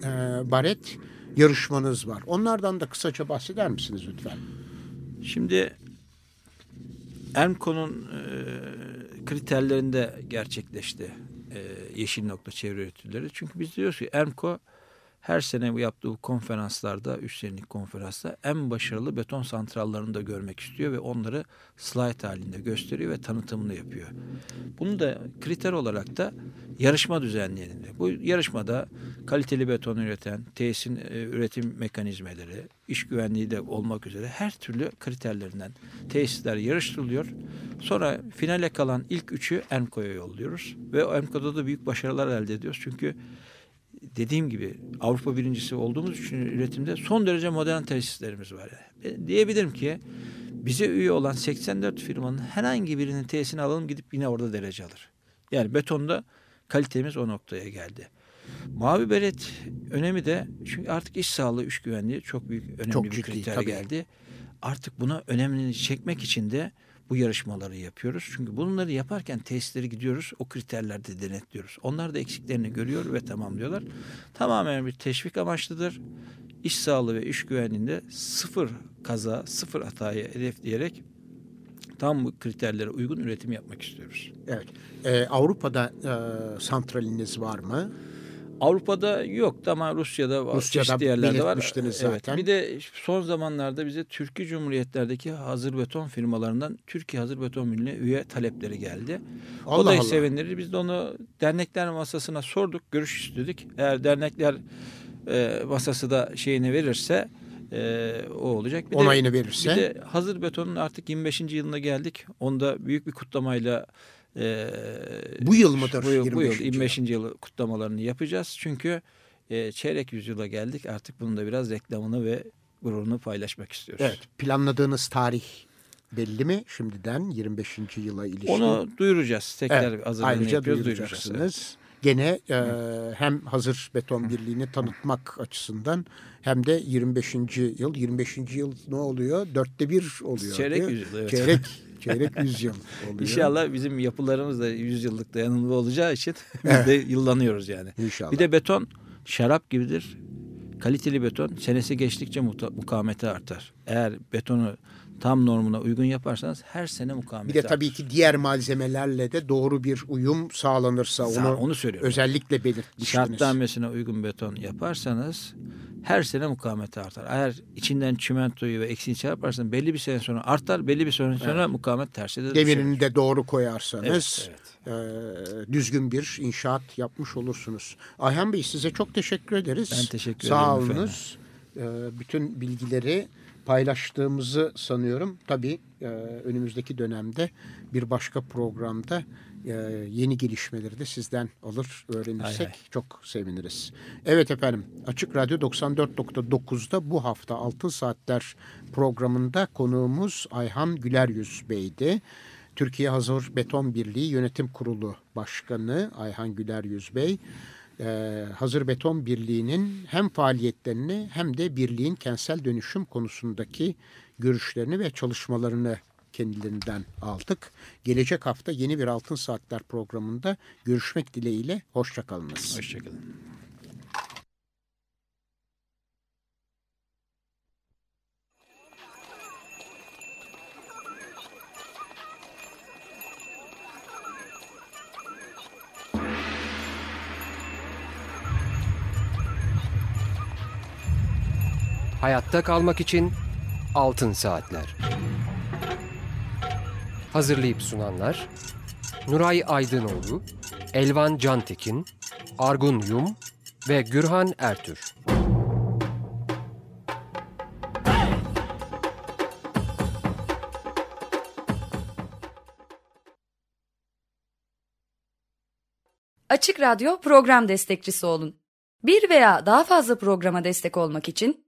Baret yarışmanız var. Onlardan da kısaca bahseder misiniz lütfen? Şimdi EMCO'nun e, kriterlerinde gerçekleşti e, Yeşil Nokta Çevre Ödülleri. Çünkü biz diyoruz ki EMCO her sene bu yaptığı konferanslarda, üç konferansta en başarılı beton santrallarını da görmek istiyor ve onları slide halinde gösteriyor ve tanıtımını yapıyor. Bunu da kriter olarak da yarışma düzenleyelim. Bu yarışmada kaliteli beton üreten, tesisin e, üretim mekanizmaları, iş güvenliği de olmak üzere her türlü kriterlerinden tesisler yarıştırılıyor. Sonra finale kalan ilk üçü EMCO'ya yolluyoruz ve o EMCO'da da büyük başarılar elde ediyoruz. Çünkü dediğim gibi Avrupa birincisi olduğumuz için üretimde son derece modern tesislerimiz var. E, diyebilirim ki bize üye olan 84 firmanın herhangi birinin tesisini alalım gidip yine orada derece alır. Yani betonda kalitemiz o noktaya geldi. Mavi beret önemi de çünkü artık iş sağlığı, iş güvenliği çok büyük önemli Çok bir ciddi, kriter tabii. geldi. Artık buna önemini çekmek için de bu yarışmaları yapıyoruz. Çünkü bunları yaparken tesisleri gidiyoruz, o kriterlerde denetliyoruz. Onlar da eksiklerini görüyor ve tamamlıyorlar. Tamamen bir teşvik amaçlıdır. İş sağlığı ve iş güvenliğinde sıfır kaza, sıfır hatayı hedefleyerek tam bu kriterlere uygun üretim yapmak istiyoruz. Evet. Ee, Avrupa'da e, santraliniz var mı? Avrupa'da yok ama Rusya'da var. Rusya'da çeşitli yerlerde var. Evet. zaten. Bir de son zamanlarda bize Türkiye Cumhuriyetlerdeki hazır beton firmalarından Türkiye Hazır Beton Birliği'ne üye talepleri geldi. o Allah da Allah. sevindirir. Biz de onu dernekler masasına sorduk, görüş istedik. Eğer dernekler e, masası da şeyini verirse e, o olacak. Bir de- Onayını verirse. bir de hazır betonun artık 25. yılına geldik. Onda büyük bir kutlamayla e, Bu yıl mıdır Bu yıl, bu yıl 25. 25. yılı kutlamalarını yapacağız. Çünkü e, çeyrek yüzyıla geldik. Artık bunun da biraz reklamını ve gururunu paylaşmak istiyoruz. Evet. Planladığınız tarih belli mi şimdiden 25. yıla ilişkin? Onu duyuracağız. Tekrar Evet, hazırlığını ayrıca yapıyoruz, duyuracağız. duyuracaksınız. Gene e, hem hazır beton birliğini tanıtmak açısından hem de 25. yıl. 25. yıl ne oluyor? Dörtte bir oluyor. Çeyrek yüzyıl, evet. Çeyrek, çeyrek yüzyıl oluyor. İnşallah bizim yapılarımız da 100 yıllık dayanımlı olacağı için biz de yıllanıyoruz yani. İnşallah. Bir de beton şarap gibidir. Kaliteli beton senesi geçtikçe mukavemeti artar. Eğer betonu tam normuna uygun yaparsanız her sene bir mukavemeti de tabii ki diğer malzemelerle de doğru bir uyum sağlanırsa Sa- onu, onu söylüyorum. özellikle belirtmiştiniz. Şartnamesine uygun beton yaparsanız her sene mukavemeti artar. Eğer içinden çimentoyu ve eksiği çarparsanız belli bir sene sonra artar, belli bir sene sonra mukavemet terse de. Demirini de doğru koyarsanız Evet, e, düzgün bir inşaat yapmış olursunuz. Ayhan Bey size çok teşekkür ederiz. Ben teşekkür Sağ ederim olunuz. E, bütün bilgileri paylaştığımızı sanıyorum. Tabii e, önümüzdeki dönemde bir başka programda e, yeni gelişmeleri de sizden alır öğrenirsek Hay hay. çok seviniriz. Evet efendim Açık Radyo 94.9'da bu hafta Altın Saatler programında konuğumuz Ayhan Güleryüz Bey'di. Türkiye Hazır Beton Birliği Yönetim Kurulu Başkanı Ayhan Güleryüz Bey e, Hazır Beton Birliği'nin hem faaliyetlerini hem de birliğin kentsel dönüşüm konusundaki görüşlerini ve çalışmalarını kendilerinden aldık. Gelecek hafta yeni bir Altın Saatler programında görüşmek dileğiyle. Hoşçakalınız. Hoşçakalın. Hayatta kalmak için Altın Saatler. Hazırlayıp sunanlar Nuray Aydınoğlu, Elvan Cantekin, Argun Yum ve Gürhan Ertür. Açık Radyo program destekçisi olun. Bir veya daha fazla programa destek olmak için